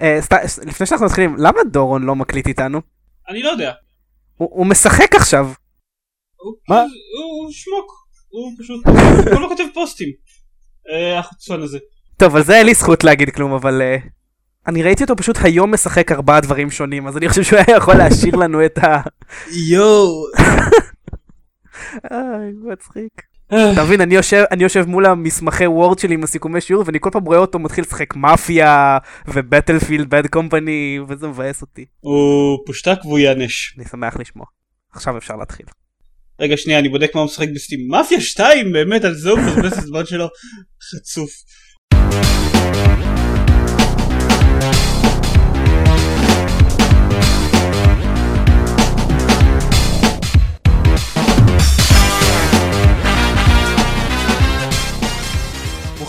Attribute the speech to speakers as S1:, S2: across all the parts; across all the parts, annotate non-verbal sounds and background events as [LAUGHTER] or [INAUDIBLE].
S1: אה, סת- לפני שאנחנו מתחילים, למה דורון לא מקליט איתנו?
S2: אני לא יודע.
S1: הוא משחק עכשיו.
S3: מה?
S2: הוא- שמוק. הוא פשוט... הוא לא כותב פוסטים. אה, החוצפן הזה.
S1: טוב, על זה אין לי זכות להגיד כלום, אבל... אה, אני ראיתי אותו פשוט היום משחק ארבעה דברים שונים, אז אני חושב שהוא היה יכול להשאיר לנו את ה...
S2: יואו. [LAUGHS]
S1: איי, מצחיק. אתה מבין, אני יושב, אני יושב מול המסמכי וורד שלי עם הסיכומי שיעור, ואני כל פעם רואה אותו מתחיל לשחק מאפיה, ובטלפילד, בד קומפני, וזה מבאס אותי.
S2: הוא פושטק והוא ייענש.
S1: אני שמח לשמוע. עכשיו אפשר להתחיל.
S2: רגע שנייה אני בודק מה הוא משחק בסטים. מאפיה 2 באמת על זה הוא מבזבז את הזמן שלו. חצוף.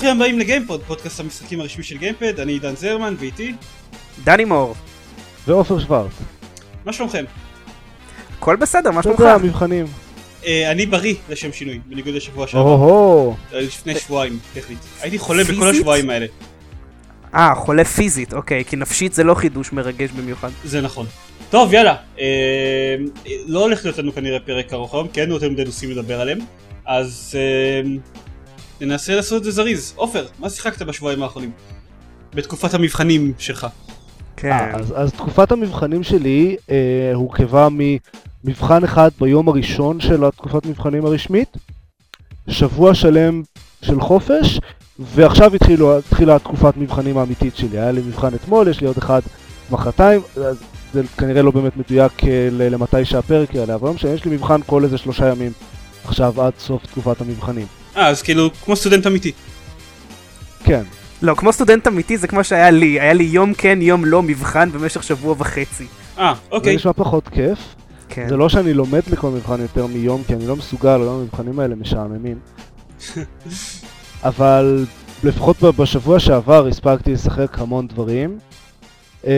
S2: ברוכים הבאים לגיימפוד, פודקאסט המשחקים הרשמי של גיימפד, אני עידן זרמן ואיתי,
S1: דני מור,
S3: ועופר שוורץ.
S2: מה שלומכם?
S1: הכל בסדר, מה שלומך?
S3: יודע, מבחנים.
S2: אה, אני בריא לשם שינוי, בניגוד לשבוע שעבר.
S3: או-הו.
S2: אה, לפני שבועיים, טכנית. הייתי חולה בכל? השבועיים האלה.
S1: אה, חולה פיזית, אוקיי, כי נפשית זה לא חידוש מרגש במיוחד.
S2: זה נכון. טוב, יאללה. אה, לא הולך להיות לנו כנראה פרק ארוך היום, כי אין לנו יותר מדי נושאים לדבר עליהם. אז אה, ננסה לעשות את זה זריז. עופר, מה שיחקת בשבועיים האחרונים? בתקופת המבחנים שלך.
S1: כן.
S3: אה, אז, אז תקופת המבחנים שלי אה, הורכבה ממבחן אחד ביום הראשון של התקופת מבחנים הרשמית, שבוע שלם של חופש, ועכשיו התחילו, התחילה תקופת מבחנים האמיתית שלי. היה לי מבחן אתמול, יש לי עוד אחד מחרתיים, אז זה כנראה לא באמת מדויק אה, למתי שהפרק יעלה, אבל לא משנה, יש לי מבחן כל איזה שלושה ימים עכשיו עד סוף תקופת המבחנים.
S2: אה, אז כאילו, כמו סטודנט אמיתי.
S3: כן,
S1: לא, כמו סטודנט אמיתי זה כמו שהיה לי, היה לי יום כן, יום לא מבחן במשך שבוע וחצי.
S2: אה,
S3: זה
S2: אוקיי.
S3: נשמע פחות כיף.
S1: כן.
S3: זה לא שאני לומד לכל מבחן יותר מיום, כי אני לא מסוגל, היום המבחנים האלה משעממים. [LAUGHS] אבל לפחות בשבוע שעבר הספקתי לשחק המון דברים. אמ,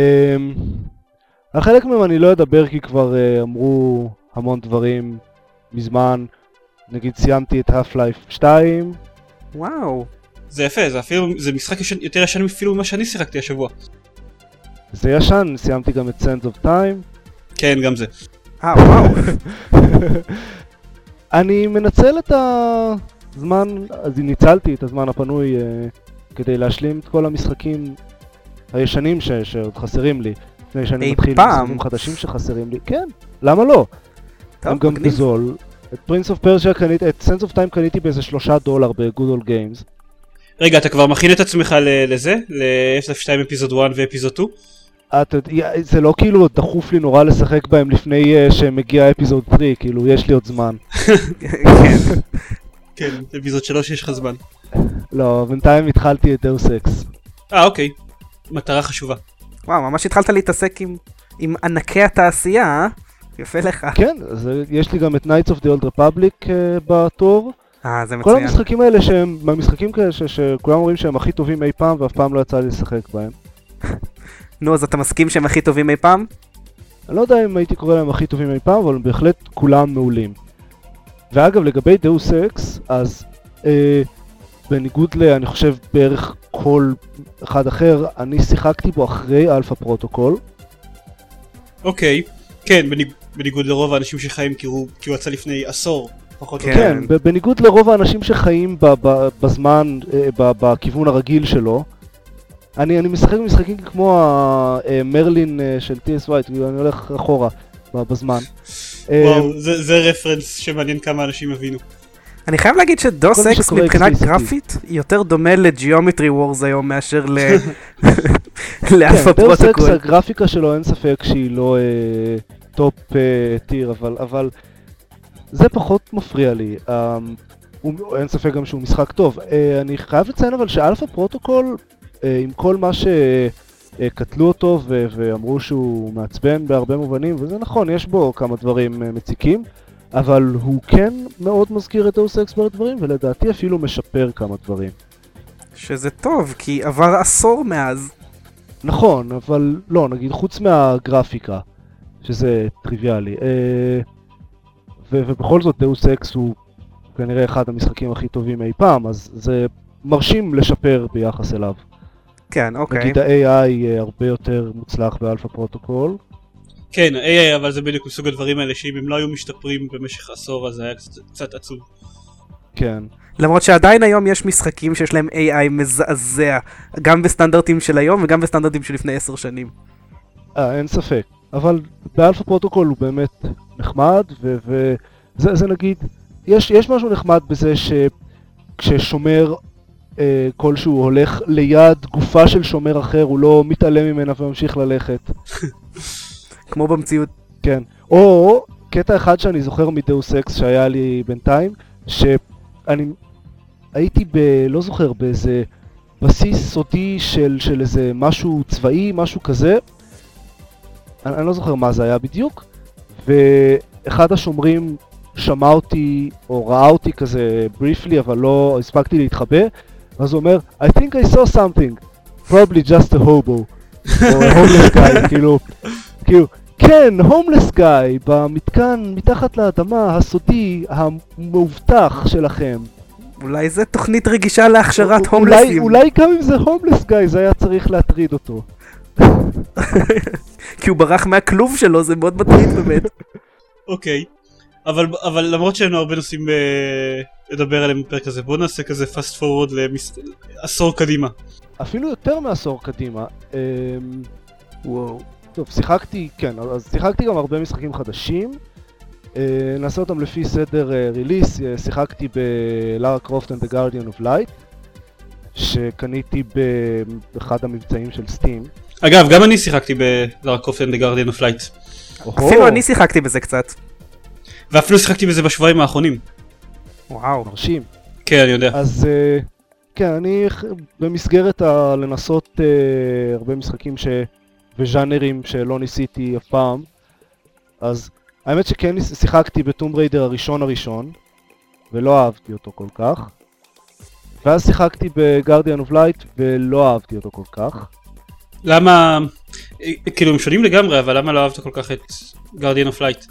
S3: על חלק מהם אני לא אדבר כי כבר אה, אמרו המון דברים מזמן. נגיד סיימתי את Half-Life 2,
S1: וואו.
S2: זה יפה, זה אפילו, זה משחק ישן, יותר ישן אפילו ממה שאני שיחקתי השבוע.
S3: זה ישן, סיימתי גם את Sands of Time.
S2: כן, גם זה.
S1: אה, וואו. [LAUGHS]
S3: אני מנצל את הזמן, אז ניצלתי את הזמן הפנוי אה, כדי להשלים את כל המשחקים הישנים ש, שעוד חסרים לי. לפני שאני מתחיל עם? משחקים חדשים שחסרים לי. כן, למה לא?
S1: טוב,
S3: הם גם
S1: מגניב.
S3: בזול. את Prince of Persia קניתי, את Sands of Time קניתי באיזה שלושה דולר ב Good Old Games.
S2: רגע, אתה כבר מכין את עצמך ל- לזה? ל-F2 episode 1 ו episode 2?
S3: אתה יודע, זה לא כאילו דחוף לי נורא לשחק בהם לפני אה, שמגיע episode 3, כאילו יש לי עוד זמן. [LAUGHS]
S1: כן.
S2: כן, episode 3 יש לך זמן.
S3: לא, בינתיים התחלתי את Deus Ex.
S2: אה, אוקיי. מטרה חשובה.
S1: וואו, ממש התחלת להתעסק עם, עם ענקי התעשייה, אה? יפה לך.
S3: כן, אז יש לי גם את Knights of the Old Republic אה, בתור.
S1: אה, זה
S3: כל
S1: מצוין.
S3: המשחקים האלה שהם, מהמשחקים כאלה ש- שכולם אומרים שהם הכי טובים אי פעם ואף פעם לא יצא לי לשחק בהם. [LAUGHS]
S1: נו, אז אתה מסכים שהם הכי טובים אי פעם?
S3: אני לא יודע אם הייתי קורא להם הכי טובים אי פעם, אבל בהחלט כולם מעולים. ואגב, לגבי דאוס אקס, אז אה, בניגוד ל... אני חושב בערך כל אחד אחר, אני שיחקתי בו אחרי Alpha Protocol.
S2: אוקיי. כן, בניג... בניגוד לרוב האנשים שחיים כי הוא, כי הוא יצא לפני עשור. פחות
S1: כן.
S3: כן, בניגוד לרוב האנשים שחיים ב- ב- בזמן, אה, ב- בכיוון הרגיל שלו, אני, אני משחק במשחקים כמו המרלין אה, של TSY, כאילו, אני הולך אחורה בזמן. אה,
S2: וואו, זה, זה רפרנס שמעניין כמה אנשים יבינו.
S1: אני חייב להגיד
S3: ש
S1: Deus
S3: Ex
S1: מבחינה. גרפית יותר דומה ל Geometry Wars היום מאשר ל... [LAUGHS]
S3: כן,
S1: ל
S3: Alpha Deus
S1: Ex.
S3: הגרפיקה שלו אין ספק שהיא לא אה, top אה, tier, אבל, זה פחות מפריע לי. הוא, אין ספק גם שהוא משחק טוב. אה, אני חייב לציין אבל ש Alpha Protocol, עם כל מה שקטלו אותו ואמרו שהוא מעצבן בהרבה מובנים, וזה נכון, יש בו כמה דברים מציקים, אבל הוא כן מאוד מזכיר את Deus Ex בדברים, ולדעתי אפילו משפר כמה דברים.
S1: שזה טוב, כי עבר עשור מאז.
S3: נכון, אבל לא, נגיד חוץ מהגרפיקה, שזה טריוויאלי. אה, ו- ובכל זאת Deus Ex הוא כנראה אחד המשחקים הכי טובים אי פעם, אז זה מרשים לשפר ביחס אליו.
S1: כן, אוקיי.
S3: נגיד ה-AI אה, הרבה יותר מוצלח ב Alpha Protocol.
S2: כן, AI, אבל זה בדיוק מסוג הדברים האלה שאם הם לא היו משתפרים במשך עשור אז זה היה קצת, קצת עצוב.
S3: כן.
S1: למרות שעדיין היום יש משחקים שיש להם AI מזעזע, גם בסטנדרטים של היום וגם בסטנדרטים של לפני עשר שנים.
S3: אה, אין ספק. אבל ב Alpha Protocol הוא באמת נחמד, וזה זה נגיד, יש, יש משהו נחמד בזה שכששומר אה, כלשהו הולך ליד גופה של שומר אחר, הוא לא מתעלם ממנה וממשיך ללכת. [LAUGHS]
S1: כמו במציאות.
S3: כן. או קטע אחד שאני זוכר מדאוס אקס שהיה לי בינתיים, שאני הייתי ב... לא זוכר, באיזה בסיס סודי של, של איזה משהו צבאי, משהו כזה. אני, אני לא זוכר מה זה היה בדיוק, ואחד השומרים שמע אותי, או ראה אותי כזה בריפלי, אבל לא הספקתי להתחבא, אז הוא אומר, I think I saw something, probably just a hobo, [LAUGHS] או a homeless guy, כאילו, כאילו, כן, הומלס גאי, במתקן מתחת לאדמה הסודי המאובטח שלכם.
S1: אולי זה תוכנית רגישה להכשרת הומלסים.
S3: אולי גם אם זה הומלס גאי זה היה צריך להטריד אותו. [LAUGHS]
S1: כי הוא ברח מהכלוב שלו, זה מאוד מטריד באמת. [LAUGHS]
S2: אוקיי. אבל, אבל למרות שאין לנו הרבה נושאים אה, לדבר עליהם בפרק הזה, בואו נעשה כזה fast forward לעשור קדימה.
S3: אפילו יותר מעשור קדימה. אמ,
S1: וואו.
S3: טוב, שיחקתי, כן, אז שיחקתי גם הרבה משחקים חדשים. אה, נעשה אותם לפי סדר ריליס, אה, שיחקתי בלארה קרופט and the Guardian of Light, שקניתי באחד המבצעים של סטים.
S2: אגב, גם אני שיחקתי בלארה קרופט and the Guardian of Light.
S1: אפילו אני שיחקתי בזה קצת.
S2: ואפילו שיחקתי בזה בשבועיים האחרונים.
S1: וואו.
S3: מרשים.
S2: כן, אני יודע.
S3: אז אה, כן, אני במסגרת ה- לנסות אה, הרבה משחקים ש... וז'אנרים שלא ניסיתי אף פעם, אז האמת שכן שיחקתי ב Tomb Raider הראשון הראשון, ולא אהבתי אותו כל כך. ואז שיחקתי ב Guardian of Light ולא אהבתי אותו כל כך.
S2: למה... כאילו הם שונים לגמרי, אבל למה לא אהבת כל כך את Guardian of Light?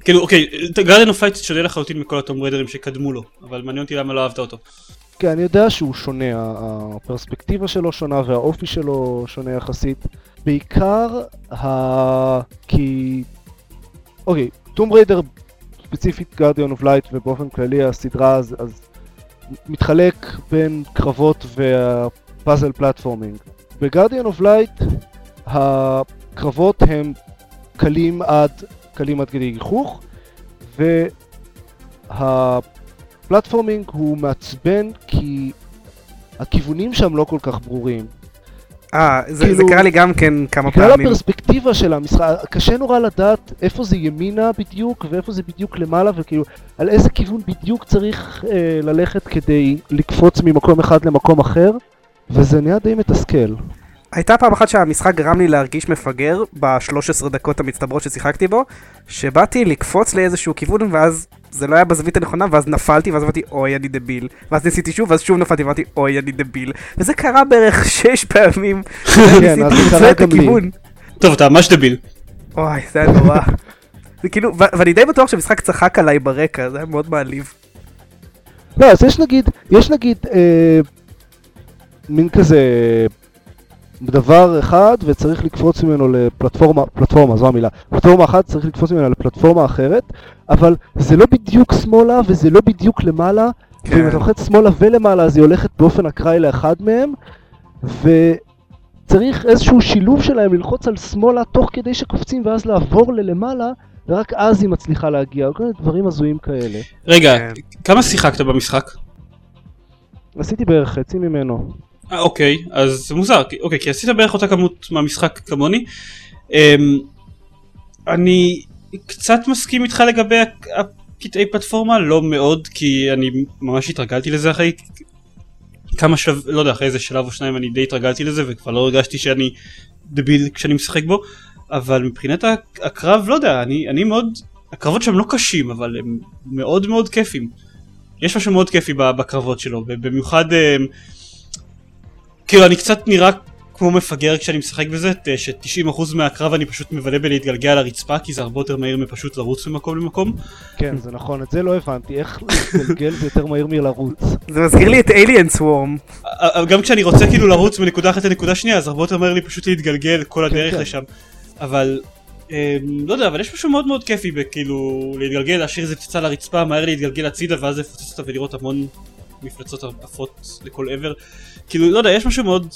S2: כאילו, אוקיי, Guardian of Light שונה לחלוטין מכל ה Tomb Raider ים שקדמו לו, אבל מעניין אותי למה לא אהבת אותו.
S3: כן, אני יודע שהוא שונה, הפרספקטיבה שלו שונה והאופי שלו שונה יחסית. בעיקר ה... כי... אוקיי, Tomb Raider, ספציפית Guardian of Light ובאופן כללי הסדרה אז, אז מתחלק בין קרבות וה puzzle platforming. ב Guardian of Light הקרבות הם קלים עד, קלים עד כדי גיחוך וה platforming הוא מעצבן כי הכיוונים שם לא כל כך ברורים.
S1: אה, זה זה
S3: כאילו-
S1: קרה לי גם כן כמה
S3: בגלל
S1: פעמים.
S3: הפרספקטיבה של המשחק, קשה נורא לדעת איפה זה ימינה בדיוק ואיפה זה בדיוק למעלה וכאילו על איזה כיוון בדיוק צריך אה, ללכת כדי לקפוץ ממקום אחד למקום אחר וזה נהיה די מתסכל.
S1: הייתה פעם אחת שהמשחק גרם לי להרגיש מפגר ב-13 דקות המצטברות ששיחקתי בו, שבאתי לקפוץ לאיזשהו כיוון ואז זה לא היה בזווית הנכונה ואז נפלתי ואז אמרתי אוי אני דביל ואז ניסיתי שוב ואז שוב נפלתי ואמרתי אוי אני דביל וזה קרה בערך [LAUGHS] שש פעמים
S3: כן, אז זה קרה
S1: את. הכיוון.
S2: טוב, אתה ממש דביל.
S1: אוי זה היה נורא. זה כאילו ואני די בטוח שהמשחק צחק עליי ברקע זה היה מאוד מעליב.
S3: לא, אז יש נגיד, יש נגיד אה, מין כזה דבר אחד וצריך לקפוץ ממנו לפלטפורמה, פלטפורמה זו המילה, פלטפורמה אחת צריך לקפוץ ממנה לפלטפורמה אחרת, אבל זה לא בדיוק שמאלה וזה לא בדיוק למעלה,
S1: כן.
S3: ואם אתה לוחץ שמאלה ולמעלה אז היא הולכת באופן אקראי לאחד מהם, וצריך איזשהו שילוב שלהם ללחוץ על שמאלה תוך כדי שקופצים ואז לעבור ללמעלה, ורק אז היא מצליחה להגיע, כל מיני דברים הזויים כאלה.
S2: רגע,
S1: כן.
S2: כמה שיחקת במשחק?
S3: עשיתי בערך חצי ממנו.
S2: אה, אוקיי, אז זה מוזר, אוקיי, כי עשית בערך אותה כמות מהמשחק כמוני. אמ, אני קצת מסכים איתך לגבי הקטעי פלטפורמה, לא מאוד, כי אני ממש התרגלתי לזה אחרי כמה שלב, לא יודע, אחרי איזה שלב או שניים אני די התרגלתי לזה וכבר לא הרגשתי שאני דביל כשאני משחק בו, אבל מבחינת הקרב, לא יודע, אני, אני מאוד, הקרבות שם לא קשים, אבל הם מאוד מאוד כיפים. יש משהו מאוד כיפי בקרבות שלו, ובמיוחד, אמ, כאילו אני קצת נראה כמו מפגר כשאני משחק בזה, ת- ש-90% מהקרב אני פשוט מבלה בלהתגלגל על הרצפה, כי זה הרבה יותר מהיר מפשוט לרוץ ממקום למקום.
S3: כן, זה נכון, את זה לא הבנתי, איך להתגלגל זה יותר מהיר מלרוץ.
S1: זה מזכיר לי את Alien Swarm.
S2: אבל גם כשאני רוצה כאילו לרוץ מנקודה אחת לנקודה שנייה, אז הרבה יותר מהר לי פשוט להתגלגל כל הדרך
S3: כן.
S2: לשם. אבל, אמ, לא יודע, אבל יש משהו מאוד מאוד כיפי בכאילו להתגלגל, להשאיר איזה פצצה לרצפה, מהר להתגלגל הצידה ואז לפוצץ אותה ולראות המון מפלצות עפות לכל עבר. כאילו, לא יודע, יש משהו מאוד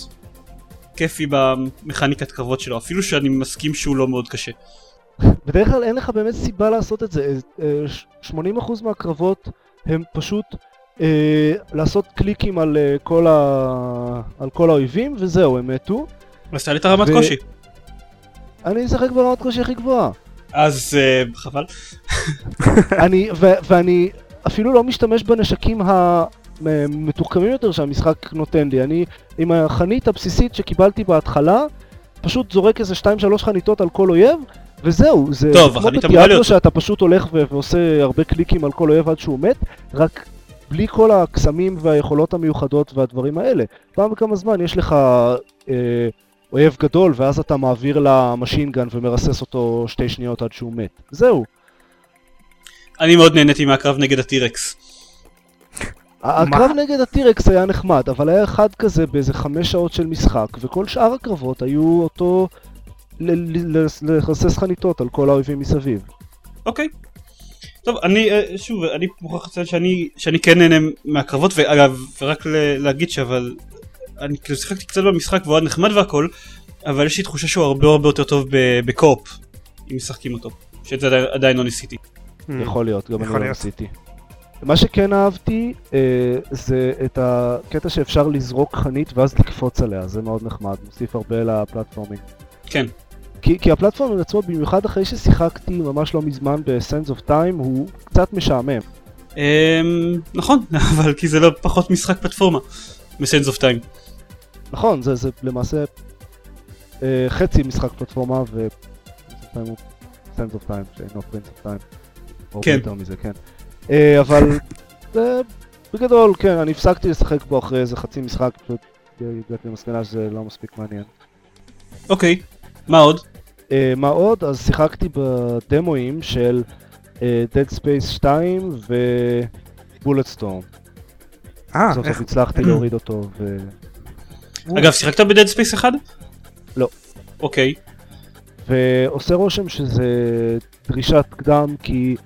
S2: כיפי במכניקת קרבות שלו, אפילו שאני מסכים שהוא לא מאוד קשה.
S3: בדרך כלל אין לך באמת סיבה לעשות את זה. אה, ש- 80% מהקרבות הם פשוט אה, לעשות קליקים על, אה, כל ה... על כל האויבים, וזהו, הם מתו.
S2: אז תעלה את הרמת
S3: ו-
S2: קושי.
S3: אני אשחק ברמת קושי הכי גבוהה.
S2: אז אה, חבל. [LAUGHS]
S3: אני, ו- ואני אפילו לא משתמש בנשקים המתוחכמים יותר שהמשחק נותן לי. אני עם החנית הבסיסית שקיבלתי בהתחלה, פשוט זורק איזה 2-3 חניתות על כל אויב, וזהו. זה
S2: טוב,
S3: כמו בדיאבלו שאתה פשוט הולך ו- ועושה הרבה קליקים על כל אויב עד שהוא מת, רק בלי כל הקסמים והיכולות המיוחדות והדברים האלה. פעם בכמה זמן יש לך אה, אויב גדול, ואז אתה מעביר למשינגן ומרסס אותו שתי שניות עד שהוא מת. זהו.
S2: אני מאוד נהניתי מהקרב נגד הטירקס.
S3: הקרב נגד הטירקס היה נחמד, אבל היה אחד כזה באיזה חמש שעות של משחק, וכל שאר הקרבות היו אותו ל- ל- ל- לרסס חניתות על כל האויבים מסביב.
S2: אוקיי. טוב, אני, אה, שוב, אני מוכרח לציין שאני, שאני כן נהנה מהקרבות, ואגב, ורק ל- להגיד שאבל, אני כאילו שיחקתי קצת במשחק והוא היה נחמד והכל, אבל יש לי תחושה שהוא הרבה הרבה יותר טוב בקו-אופ, אם משחקים אותו, שאת זה עדיין- לא ניסיתי.
S3: יכול להיות, גם אני לא
S1: להיות.
S3: מה שכן אהבתי, אה, זה את הקטע שאפשר לזרוק חנית ואז לקפוץ עליה, זה מאוד נחמד, מוסיף הרבה לפלטפורמינג.
S2: כן.
S3: כי, כי הפלטפורמינג עצמו, במיוחד אחרי ששיחקתי ממש לא מזמן ב-Sense of Time, הוא קצת משעמם.
S2: אמ, נכון, [LAUGHS] אבל כי זה לא פחות משחק פלטפורמה, בסנס אוף טיים.
S3: נכון, זה, זה למעשה אה, חצי משחק פלטפורמה ו... Sense of Time of Time, שאינו Prince of Time. או
S2: כן.
S3: יותר מזה, כן. אה, אבל בגדול, כן, אני הפסקתי לשחק בו אחרי איזה חצי משחק, פשוט הגעתי למסקנה שזה לא מספיק מעניין.
S2: אוקיי, מה עוד?
S3: אה, מה עוד? אז שיחקתי בדמואים של אה, Dead Space 2 ו-Bulletstorm.
S1: אה,
S3: סוף? סוף הצלחתי להוריד אותו ו...
S2: אגב, שיחקת ב-Dead Space 1?
S3: לא.
S2: אוקיי.
S3: ועושה רושם שזה דרישת קדם כי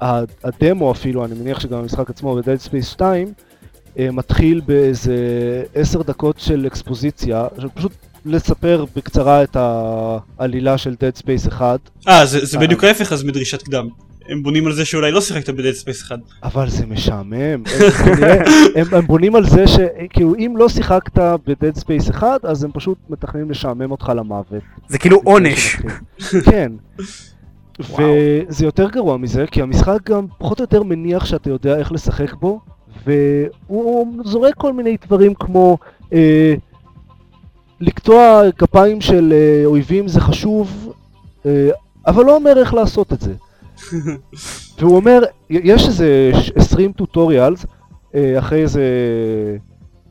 S3: הדמו אפילו, אני מניח שגם המשחק עצמו ב-Dead Space 2 אה, מתחיל באיזה עשר דקות של אקספוזיציה, של פשוט לספר בקצרה את העלילה של Dead Space 1,
S2: אה, זה, זה
S3: אה.
S2: בדיוק ההפך אז מדרישת קדם. הם בונים על זה שאולי לא שיחקת ב-Dead Space 1.
S3: אבל זה משעמם. [LAUGHS] הם, כנראה, הם, הם בונים על זה שכאילו אם לא שיחקת ב-Dead Space 1 אז הם פשוט מתכננים לשעמם אותך למוות.
S1: זה כאילו עונש.
S3: כן. וזה יותר גרוע מזה, כי המשחק גם פחות או יותר מניח שאתה יודע איך לשחק בו, והוא זורק כל מיני דברים כמו אה, לקטוע גפיים של אה, אויבים זה חשוב, אה, אבל לא אומר איך לעשות את זה. [LAUGHS] והוא אומר, יש איזה ש- 20 טוטוריאלס, אה, אחרי איזה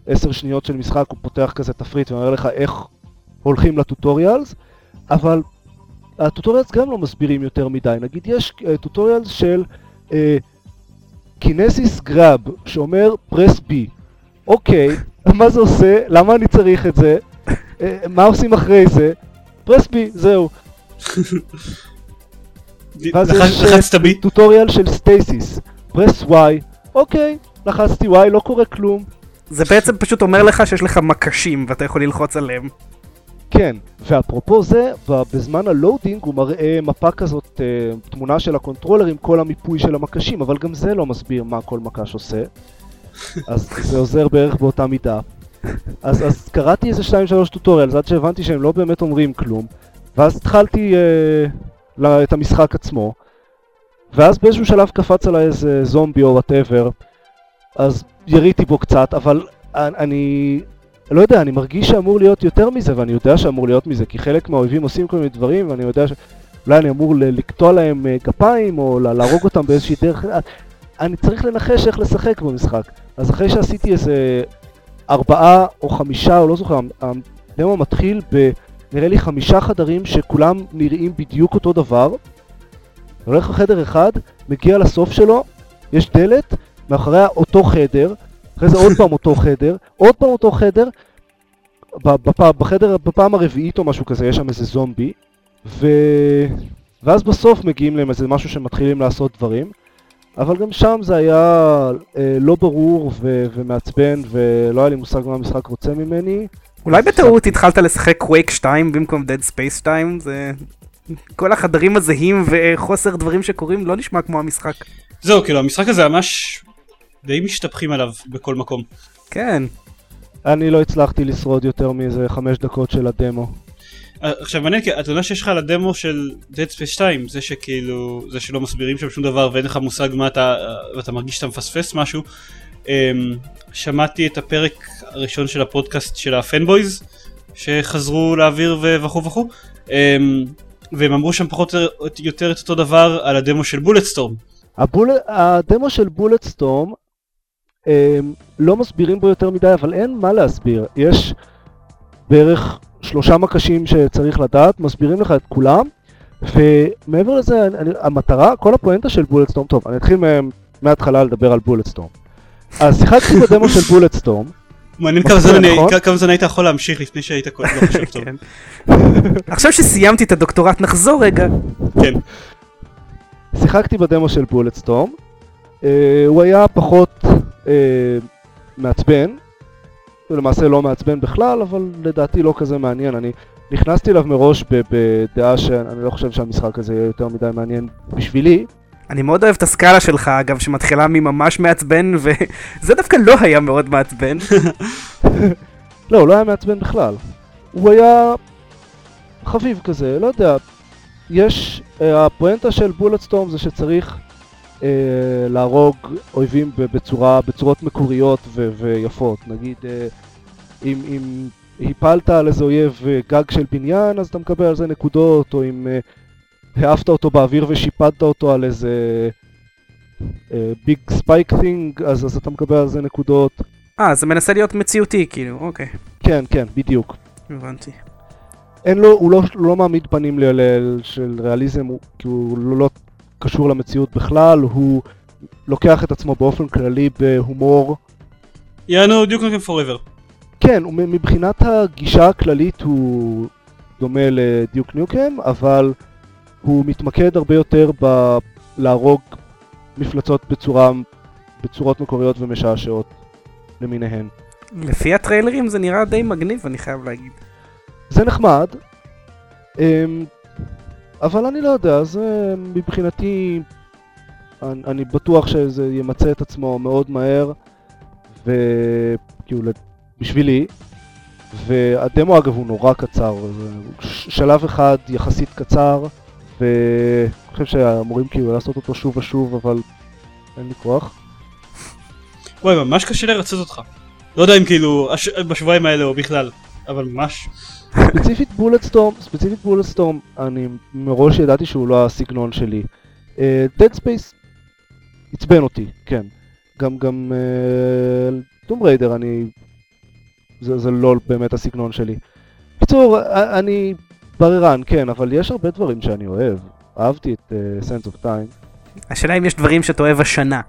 S3: 10 שניות של משחק הוא פותח כזה תפריט ואומר לך איך הולכים לטוטוריאלס, אבל הטוטוריאלס גם לא מסבירים יותר מדי. נגיד יש uh, טוטוריאלס של kinesis grab, שאומר press B. אוקיי, [LAUGHS] מה זה עושה? למה אני צריך את זה? אה, מה עושים אחרי זה? press [LAUGHS] B, זהו. ואז יש? טוטוריאל של stasis. Press Y. אוקיי, לחצתי Y, לא קורה כלום.
S1: זה בעצם פשוט אומר לך שיש לך מקשים ואתה יכול ללחוץ עליהם.
S3: כן, ואפרופו זה, בזמן ה loading הוא מראה מפה כזאת, אה, תמונה של ה controller עם כל המיפוי של המקשים, אבל גם זה לא מסביר מה כל מקש עושה. [LAUGHS] אז זה עוזר בערך באותה מידה. אז, אז קראתי איזה 2-3 tutorials עד שהבנתי שהם לא באמת אומרים כלום, ואז התחלתי אה, לה- את המשחק עצמו, ואז באיזשהו שלב קפץ עליי איזה זומבי או whatever, אז יריתי בו קצת, אבל אני לא יודע, אני מרגיש שאמור להיות יותר מזה, ואני יודע שאמור להיות מזה, כי חלק מהאויבים עושים כל מיני דברים, ואני יודע שאולי אני אמור לקטוע להם אה, גפיים, או לה- להרוג אותם באיזושהי דרך. אני צריך לנחש איך לשחק במשחק. אז אחרי שעשיתי איזה ארבעה או חמישה, או לא זוכר, הדמו מתחיל ב... נראה לי חמישה חדרים שכולם נראים בדיוק אותו דבר. הולך לחדר אחד, מגיע לסוף שלו, יש דלת, מאחוריה אותו חדר, אחרי זה עוד פעם אותו חדר, עוד פעם אותו חדר, בפ... בחדר, בפעם הרביעית או משהו כזה, יש שם איזה זומבי, ו... ואז בסוף מגיעים להם איזה משהו שמתחילים לעשות דברים, אבל גם שם זה היה אה, לא ברור ו... ומעצבן, ולא היה לי מושג מה המשחק רוצה ממני.
S1: אולי בטעות התחלת לשחק קווייק 2 במקום Dead Space 2? זה... כל החדרים הזהים וחוסר דברים שקורים לא נשמע כמו המשחק.
S2: זהו, כאילו, המשחק הזה ממש די משתפכים עליו בכל מקום.
S1: כן.
S3: אני לא הצלחתי לשרוד יותר מאיזה חמש דקות של הדמו.
S2: אה, עכשיו מעניין כי התלונה שיש לך על הדמו של Dead Space 2 זה שכאילו זה שלא מסבירים שם שום דבר ואין לך מושג מה אתה ואתה מרגיש שאתה מפספס משהו אמ, שמעתי את הפרק הראשון של הפודקאסט של הפנבויז שחזרו לאוויר וכו' וכו' אמ, והם אמרו שם פחות או יותר את אותו דבר על הדמו של בולטסטורם.
S3: הבול... הדמו של בולטסטורם לא מסבירים בו יותר מדי אבל אין מה להסביר יש בערך שלושה מקשים שצריך לדעת מסבירים לך את כולם ומעבר לזה אני, המטרה כל הפואנטה של בולטסטורם טוב אני אתחיל מההתחלה לדבר על בולטסטורם אז שיחקתי בדמו של בולטסטורם
S2: מעניין כמה זמן, נכון? כמה זמן היית יכול להמשיך לפני שהיית כל לא חושב טוב. כן.
S1: עכשיו שסיימתי את הדוקטורט נחזור רגע.
S2: כן.
S3: שיחקתי בדמו של בולטסטורם. אה, הוא היה פחות אה, מעצבן. הוא למעשה לא מעצבן בכלל, אבל לדעתי לא כזה מעניין. אני נכנסתי אליו מראש בדעה שאני לא חושב שהמשחק הזה יהיה יותר מדי מעניין בשבילי.
S1: אני מאוד אוהב את הסקאלה שלך, אגב, שמתחילה מממש מעצבן, וזה דווקא לא היה מאוד מעצבן. [LAUGHS]
S3: לא, הוא לא היה מעצבן בכלל. הוא היה חביב כזה, לא יודע. יש, אה, הפואנטה של בולט סטורם זה שצריך אה, להרוג אויבים בצורה, בצורות מקוריות ו- ויפות. נגיד, אה, אם, אם הפלת על איזה אויב אה, גג של בניין, אז אתה מקבל על זה נקודות, או אם... אה, העפת אותו באוויר ושיפדת אותו על איזה big spike thing, אז, אז אתה מקבל על זה נקודות.
S1: אה, זה מנסה להיות מציאותי, כאילו, אוקיי.
S3: כן, כן, בדיוק.
S1: הבנתי.
S3: אין לו, הוא לא, לא מעמיד פנים ל, ל, של ריאליזם, הוא, כי הוא לא, לא קשור למציאות בכלל, הוא לוקח את עצמו באופן כללי בהומור.
S2: יענו דיוק נוקם פוראבר.
S3: כן, מבחינת הגישה הכללית הוא דומה לדיוק ניוקם, אבל הוא מתמקד הרבה יותר בלהרוג מפלצות בצורה, בצורות מקוריות ומשעשעות למיניהן.
S1: לפי הטריילרים זה נראה די מגניב, אני חייב להגיד.
S3: זה נחמד, אמ, אבל אני לא יודע, זה מבחינתי, אני, אני בטוח שזה ימצא את עצמו מאוד מהר, וכאילו, בשבילי, והדמו אגב הוא נורא קצר, שלב אחד יחסית קצר, ואני חושב שאמורים כאילו לעשות אותו שוב ושוב, אבל אין לי כוח.
S2: וואי, ממש קשה לרצות אותך. לא יודע אם כאילו הש... בשבועיים האלה או בכלל, אבל ממש.
S3: ספציפית Bulletstorm, ספציפית Bulletstorm, אני מראש ידעתי שהוא לא הסגנון שלי. Dead אה, Space עצבן אותי, כן. גם גם Tomb אה, Raider אני... זה, זה לא באמת הסגנון שלי. בקיצור, אני בררן, כן, אבל יש הרבה דברים שאני אוהב. אהבתי את אה, Sense of Time.
S1: השאלה אם יש דברים שאתה אוהב השנה.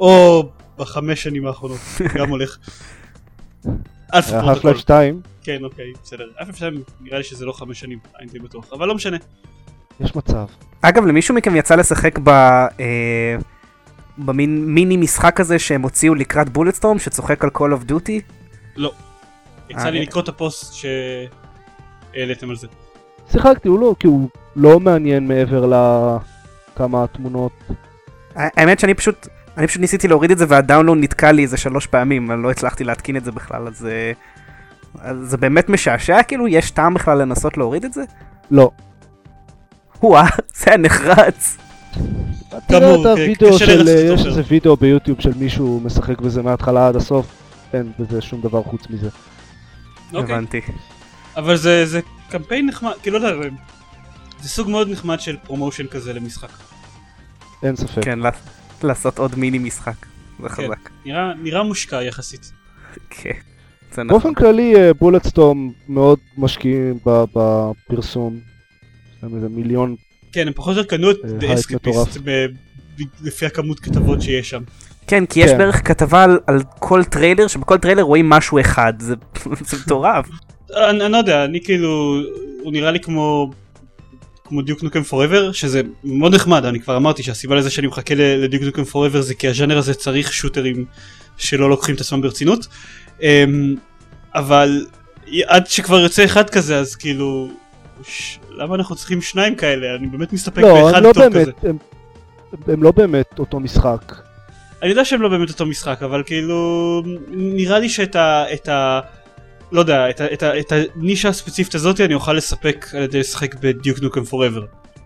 S2: או בחמש שנים האחרונות, גם הולך. [LAUGHS]
S3: אלף 2?
S2: כן, אוקיי, בסדר. אלף 2 נראה לי שזה לא חמש שנים, אני די בטוח, אבל לא משנה.
S3: יש מצב.
S1: אגב, למישהו מכם יצא לשחק ב... אה, במין מיני משחק הזה שהם הוציאו לקראת בולטסטורם שצוחק על Call of Duty?
S2: לא. יצא לי לקרוא את הפוסט שהעליתם על זה.
S3: שיחקתי, הוא לא, כי הוא לא מעניין מעבר לכמה תמונות.
S1: האמת שאני פשוט, אני פשוט ניסיתי להוריד את זה והדאונלוד נתקע לי איזה שלוש פעמים, אני לא הצלחתי להתקין את זה בכלל, אז, אה, אז זה באמת משעשע כאילו? יש טעם בכלל לנסות להוריד את זה?
S3: לא.
S1: וואה, [LAUGHS] זה היה נחרץ.
S3: תראה את הוידאו של, יש איזה וידאו ביוטיוב של מישהו משחק בזה מההתחלה עד הסוף, אין בזה שום דבר חוץ מזה.
S1: אוקיי. הבנתי.
S2: אבל זה, זה קמפיין נחמד, כאילו לא יודע, זה סוג מאוד נחמד של promotion כזה למשחק.
S3: אין ספק.
S1: כן, לעשות עוד מיני משחק, זה כן. חזק.
S2: נראה, נראה מושקע יחסית.
S1: כן. זה נכון.
S3: באופן כללי Bulletstorm מאוד משקיעים בפרסום. יש להם איזה מיליון,
S2: כן, הם פחות או יותר קנו את
S3: אה.
S2: ב- ב- לפי הכמות כתבות שיש שם.
S1: כן, כי יש
S3: כן.
S1: בערך כתבה על, על כל trailer, שבכל trailer רואים משהו אחד, זה, [LAUGHS] זה מטורף.
S2: אני, אני לא יודע, אני כאילו, הוא נראה לי כמו, כמו דיוק נוקם פוראבר, שזה מאוד נחמד, אני כבר אמרתי שהסיבה לזה שאני מחכה לדיוק נוקם פוראבר זה כי הז'אנר הזה צריך שוטרים שלא לוקחים את עצמם ברצינות. אמ, אבל עד שכבר יוצא אחד כזה אז כאילו, ש... למה אנחנו צריכים שניים כאלה? אני באמת מסתפק
S3: לא,
S2: באחד
S3: לא
S2: טוב
S3: באמת,
S2: כזה.
S3: הם, הם לא באמת אותו משחק.
S2: אני יודע שהם לא באמת אותו משחק, אבל כאילו, נראה לי שאת ה... את ה... לא יודע, את, את, את הנישה הספציפית הזאת אני אוכל לספק על ידי לשחק בדיוק נוקם פוראבר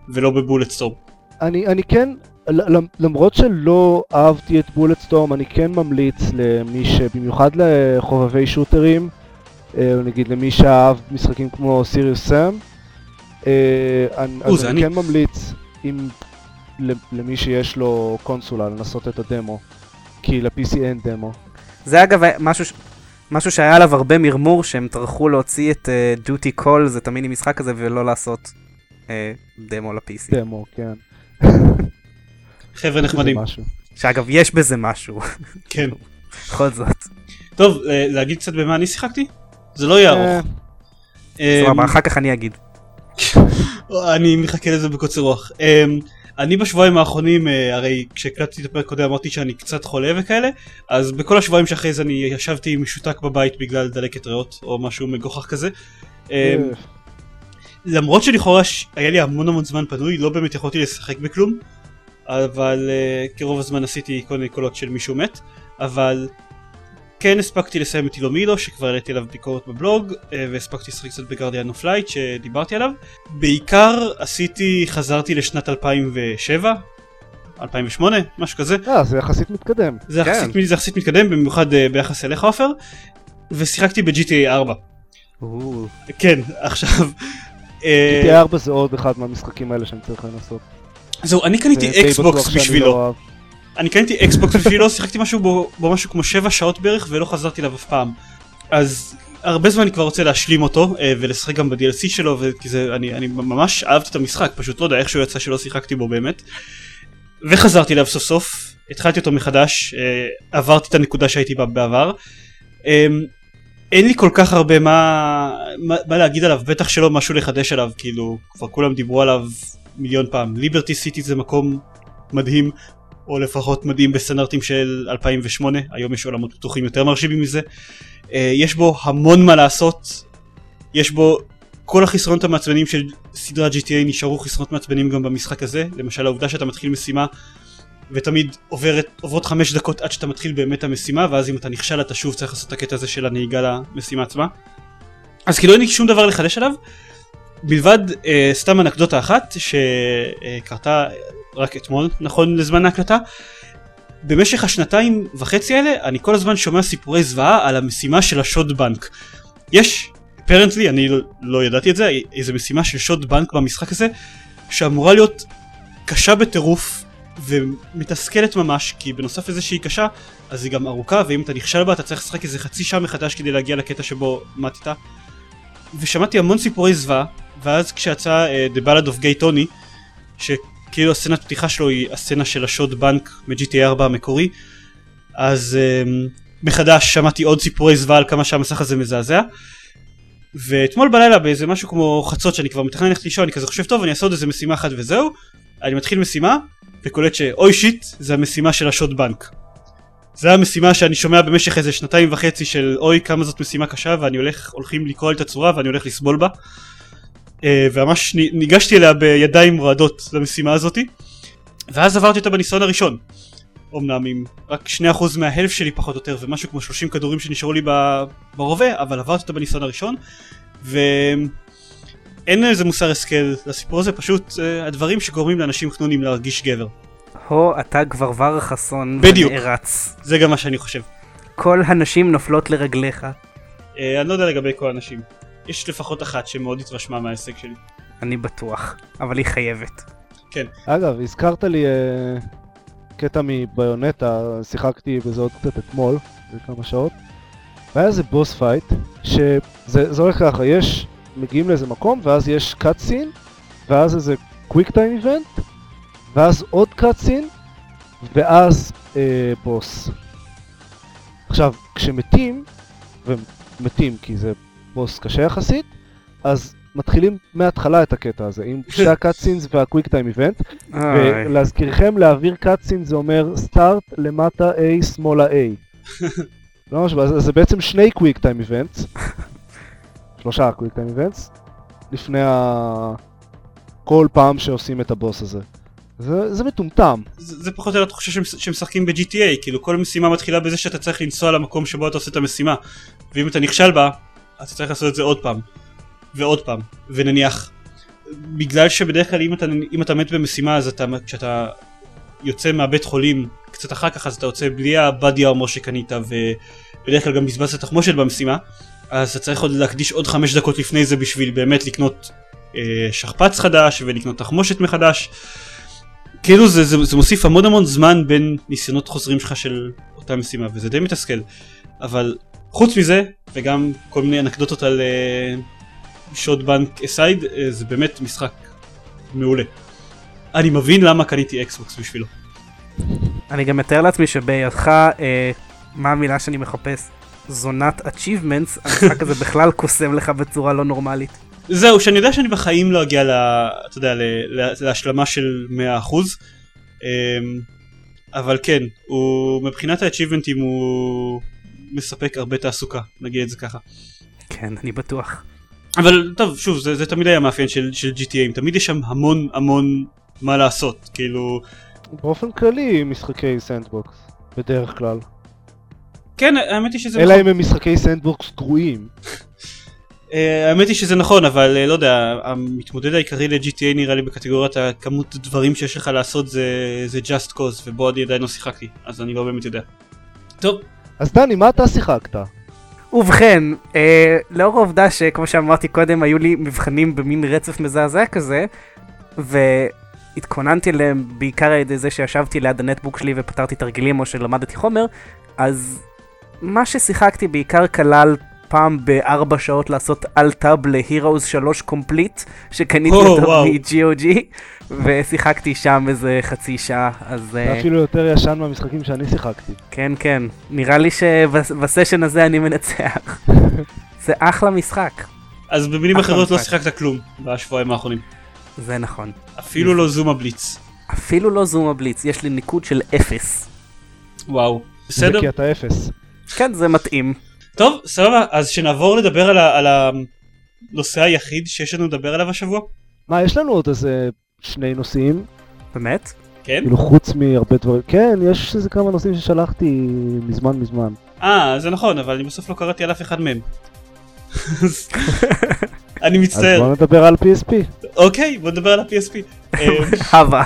S2: ולא בבולט סטורם.
S3: אני, אני כן, ל- ל- למרות שלא אהבתי את בולטסטורם, אני כן ממליץ למי ש... במיוחד לחובבי שוטרים, אה, או נגיד למי שאהב משחקים כמו סיריוס סאם, אה, אז אני
S2: אני.
S3: כן ממליץ אם, ל- למי שיש לו קונסולה לנסות את הדמו, כי ל-PC אין דמו.
S1: זה אגב היה משהו, ש- משהו שהיה עליו הרבה מרמור, שהם טרחו להוציא את uh, קול, את המיני משחק הזה, ולא לעשות uh, דמו ל-PC.
S3: דמו, כן.
S2: חבר'ה
S3: זה
S2: נחמדים.
S1: שאגב, יש בזה משהו,
S2: כן.
S1: בכל זאת.
S2: טוב, אה, להגיד קצת במה אני שיחקתי? זה לא יהיה ארוך. אה,
S1: סבבה, אחר כך אני אגיד. [LAUGHS]
S2: אני מחכה לזה בקוצר רוח. Um, אני בשבועיים האחרונים, אה, הרי כשהקלטתי את הפרק הקודם אמרתי שאני קצת חולה וכאלה, אז בכל השבועיים שאחרי זה אני ישבתי משותק בבית בגלל דלקת ריאות או משהו מגוחך כזה. אמ,
S3: אה,
S2: למרות שלכאורה היה לי המון המון זמן פנוי, לא באמת יכולתי לשחק בכלום, אבל אה, כרוב הזמן עשיתי כל מיני קולות של מישהו מת, אבל כן הספקתי לסיים את Ilomilo שכבר העליתי עליו ביקורת בבלוג, אה, והספקתי לשחק קצת ב-Guardian of Light שדיברתי עליו. בעיקר עשיתי, חזרתי לשנת 2007, 2008, משהו כזה.
S3: אה, זה יחסית מתקדם.
S2: זה
S1: כן.
S2: יחסית, זה יחסית מתקדם, במיוחד אה, ביחס אליך עופר, ושיחקתי ב-GTA 4.
S1: או,
S2: כן, [LAUGHS] עכשיו... אה,
S3: GTA 4 זה עוד אחד מהמשחקים האלה שאני צריך לנסות.
S2: זהו, אני קניתי
S3: Xbox
S2: בשבילו.
S3: לא.
S2: אני קניתי Xbox בשבילו, שיחקתי משהו בו, בו משהו כמו 7 שעות בערך ולא חזרתי אליו אף פעם. אז הרבה זמן אני כבר רוצה להשלים אותו אה, ולשחק גם ב-DLC שלו וכי זה, אני, אני ממש אהבתי את המשחק, פשוט לא יודע איכשהו יצא שלא שיחקתי בו באמת. וחזרתי אליו סוף סוף, התחלתי אותו מחדש, אה, עברתי את הנקודה שהייתי בה בעבר. אה, אין לי כל כך הרבה מה, מה, מה להגיד עליו, בטח שלא משהו לחדש עליו, כאילו כבר כולם דיברו עליו מיליון פעם. ליברטי סיטי זה מקום מדהים, או לפחות מדהים בסטנדרטים של 2008, היום יש עולמות פתוחים יותר מרשימים מזה. אה, יש בו המון מה לעשות, יש בו כל החסרונות המעצבנים של סדרת GTA נשארו חסרונות מעצבנים גם במשחק הזה, למשל העובדה שאתה מתחיל משימה ותמיד עוברת, עוברות חמש דקות עד שאתה מתחיל באמת המשימה ואז אם אתה נכשל אתה שוב צריך לעשות את הקטע הזה של הנהיגה למשימה עצמה. אז כאילו אין לי שום דבר לחדש עליו, מלבד אה, סתם אנקדוטה אחת שקרתה רק אתמול נכון לזמן ההקלטה. במשך השנתיים וחצי האלה אני כל הזמן שומע סיפורי זוועה על המשימה של השוד בנק. יש, apparently, אני לא, לא ידעתי את זה, איזה משימה של שוד בנק במשחק הזה שאמורה להיות קשה בטירוף ומתסכלת ממש כי בנוסף לזה שהיא קשה אז היא גם ארוכה ואם אתה נכשל בה אתה צריך לשחק איזה חצי שעה מחדש כדי להגיע לקטע שבו מתת ושמעתי המון סיפורי זוועה ואז כשיצא uh, The Ballad of Gay Tony שכאילו הסצנת פתיחה שלו היא הסצנה של השוד בנק מ-GTA 4 המקורי. אז um, מחדש שמעתי עוד סיפורי זוועה על כמה שהמסך הזה מזעזע. ואתמול בלילה באיזה משהו כמו חצות שאני כבר מתכנן ללכת לישון אני כזה חושב טוב אני אעשה עוד איזה משימה אחת וזהו. אני מתחיל משימה וקולט שאוי שיט זה המשימה של השוד בנק. זה המשימה שאני שומע במשך איזה שנתיים וחצי של אוי כמה זאת משימה קשה ואני הולך הולכים לקרוא את הצורה ואני הולך לסבול בה וממש נ- ניגשתי אליה בידיים רועדות למשימה הזאתי ואז עברתי אותה בניסיון הראשון אמנם עם רק 2% מההלף שלי פחות או יותר ומשהו כמו 30 כדורים שנשארו לי ברובה אבל עברתי אותה בניסיון הראשון ואין איזה מוסר השכל לסיפור הזה פשוט uh, הדברים שגורמים לאנשים חנונים להרגיש גבר
S1: הו, אתה כבר ור חסון
S2: בדיוק.
S1: ונערץ.
S2: זה גם מה שאני חושב
S1: כל הנשים נופלות לרגליך.
S2: אה, אני לא יודע לגבי כל האנשים יש לפחות אחת שמאוד התרשמה מההישג שלי
S1: אני בטוח, אבל היא חייבת.
S3: אגב, הזכרת לי אה, קטע מ-Bayonetta, שיחקתי בזה עוד קצת אתמול, זה כמה שעות. והיה איזה boss fight, שזה זה הולך ככה, יש, מגיעים לאיזה מקום, ואז יש cutscene, ואז איזה quick time event, ואז עוד cutscene, ואז אה, בוס. עכשיו, כשמתים, ומתים כי זה בוס קשה יחסית, אז מתחילים מההתחלה את הקטע הזה, עם שתי ה cutscenes וה quick
S1: time event.
S3: ולהזכירכם, להעביר cutscene זה אומר start למטה A, שמאלה A. [LAUGHS] לא משהו, אז זה בעצם שני quick time events, שלושה quick time events, לפני ה... כל פעם שעושים את הבוס הזה. זה, זה מטומטם.
S2: זה, זה פחות או יותר התחושה שמש- שמשחקים ב-GTA, כאילו כל משימה מתחילה בזה שאתה צריך לנסוע למקום שבו אתה עושה את המשימה, ואם אתה נכשל בה, אתה צריך לעשות את זה עוד פעם, ועוד פעם, ונניח, בגלל שבדרך כלל אם אתה, אם אתה מת במשימה אז אתה, כשאתה יוצא מהבית חולים קצת אחר כך אז אתה יוצא בלי הבאדי האומר שקנית ובדרך כלל גם בזבזת תחמושת במשימה אז אתה צריך עוד להקדיש עוד חמש דקות לפני זה בשביל באמת לקנות אה, שכפ"ץ חדש ולקנות תחמושת מחדש. כאילו זה, זה, זה מוסיף המון המון זמן בין ניסיונות חוזרים שלך של אותה משימה וזה די מתסכל. אבל חוץ מזה וגם כל מיני אנקדוטות על אה, שוד בנק אסייד אה, זה באמת משחק מעולה. אני מבין למה קניתי אקסבוקס בשבילו.
S1: אני גם מתאר לעצמי שבהיותך, אה, מה המילה שאני מחפש? זונת achievements, המשחק הזה בכלל קוסם לך בצורה לא נורמלית.
S2: זהו שאני יודע שאני בחיים לא אגיע ל... אתה יודע, ל, ל, להשלמה של 100% אמ, אבל כן, הוא מבחינת האצ'יבנטים הוא מספק הרבה תעסוקה, נגיד את זה ככה.
S1: כן, אני בטוח.
S2: אבל טוב, שוב, זה, זה תמיד היה מאפיין של, של GTA, תמיד יש שם המון המון מה לעשות, כאילו...
S3: באופן כללי משחקי sandbox, בדרך כלל.
S2: כן, האמת היא שזה
S3: אלא
S2: נכון.
S3: אם הם משחקי sandbox גרועים. [LAUGHS]
S2: אה, האמת היא שזה נכון, אבל אה, לא יודע, המתמודד העיקרי ל-GTA נראה לי בקטגוריית הכמות דברים שיש לך לעשות זה, זה Just Cause, ובו אני עדיין לא שיחקתי, אז אני לא באמת יודע. טוב,
S3: אז דני, מה אתה שיחקת?
S1: ובכן, אה, לאור העובדה שכמו שאמרתי קודם, היו לי מבחנים במין רצף מזעזע כזה, והתכוננתי אליהם בעיקר על ידי זה שישבתי ליד הנטבוק שלי ופתרתי תרגילים או שלמדתי חומר, אז מה ששיחקתי בעיקר כלל פעם בארבע שעות לעשות alt-tab ל-Heroes 3 Complete, שקניתי
S2: או,
S1: אותו
S2: וואו.
S1: מ-GOG, ושיחקתי שם איזה חצי שעה, אז...
S3: זה
S1: אה,
S3: אפילו יותר ישן מהמשחקים שאני שיחקתי.
S1: כן, כן. נראה לי שבסשן הזה אני מנצח. [LAUGHS] זה אחלה משחק.
S2: אז במילים אחרות לא. שיחקת כלום בשבועיים האחרונים.
S1: זה נכון.
S2: אפילו לא זומה בליץ.
S1: אפילו לא זום הבליץ, יש לי ניקוד של אפס.
S2: וואו.
S3: זה
S2: בסדר?
S3: כי אתה אפס.
S1: כן, זה מתאים.
S2: טוב, סבבה, אז שנעבור לדבר על, ה- על הנושא היחיד שיש לנו לדבר עליו השבוע?
S3: מה, יש לנו עוד איזה שני נושאים,
S1: באמת?
S2: כן?
S3: כאילו חוץ מהרבה דברים. כן, יש איזה כמה נושאים ששלחתי מזמן מזמן.
S2: אה, זה נכון, אבל אני בסוף לא קראתי על אף אחד מהם. [LAUGHS] אז- אני
S3: אז
S2: מצטער.
S3: בוא נדבר על PSP.
S2: אוקיי, בוא נדבר על ה-PSP. אה, [LAUGHS]
S1: הווה.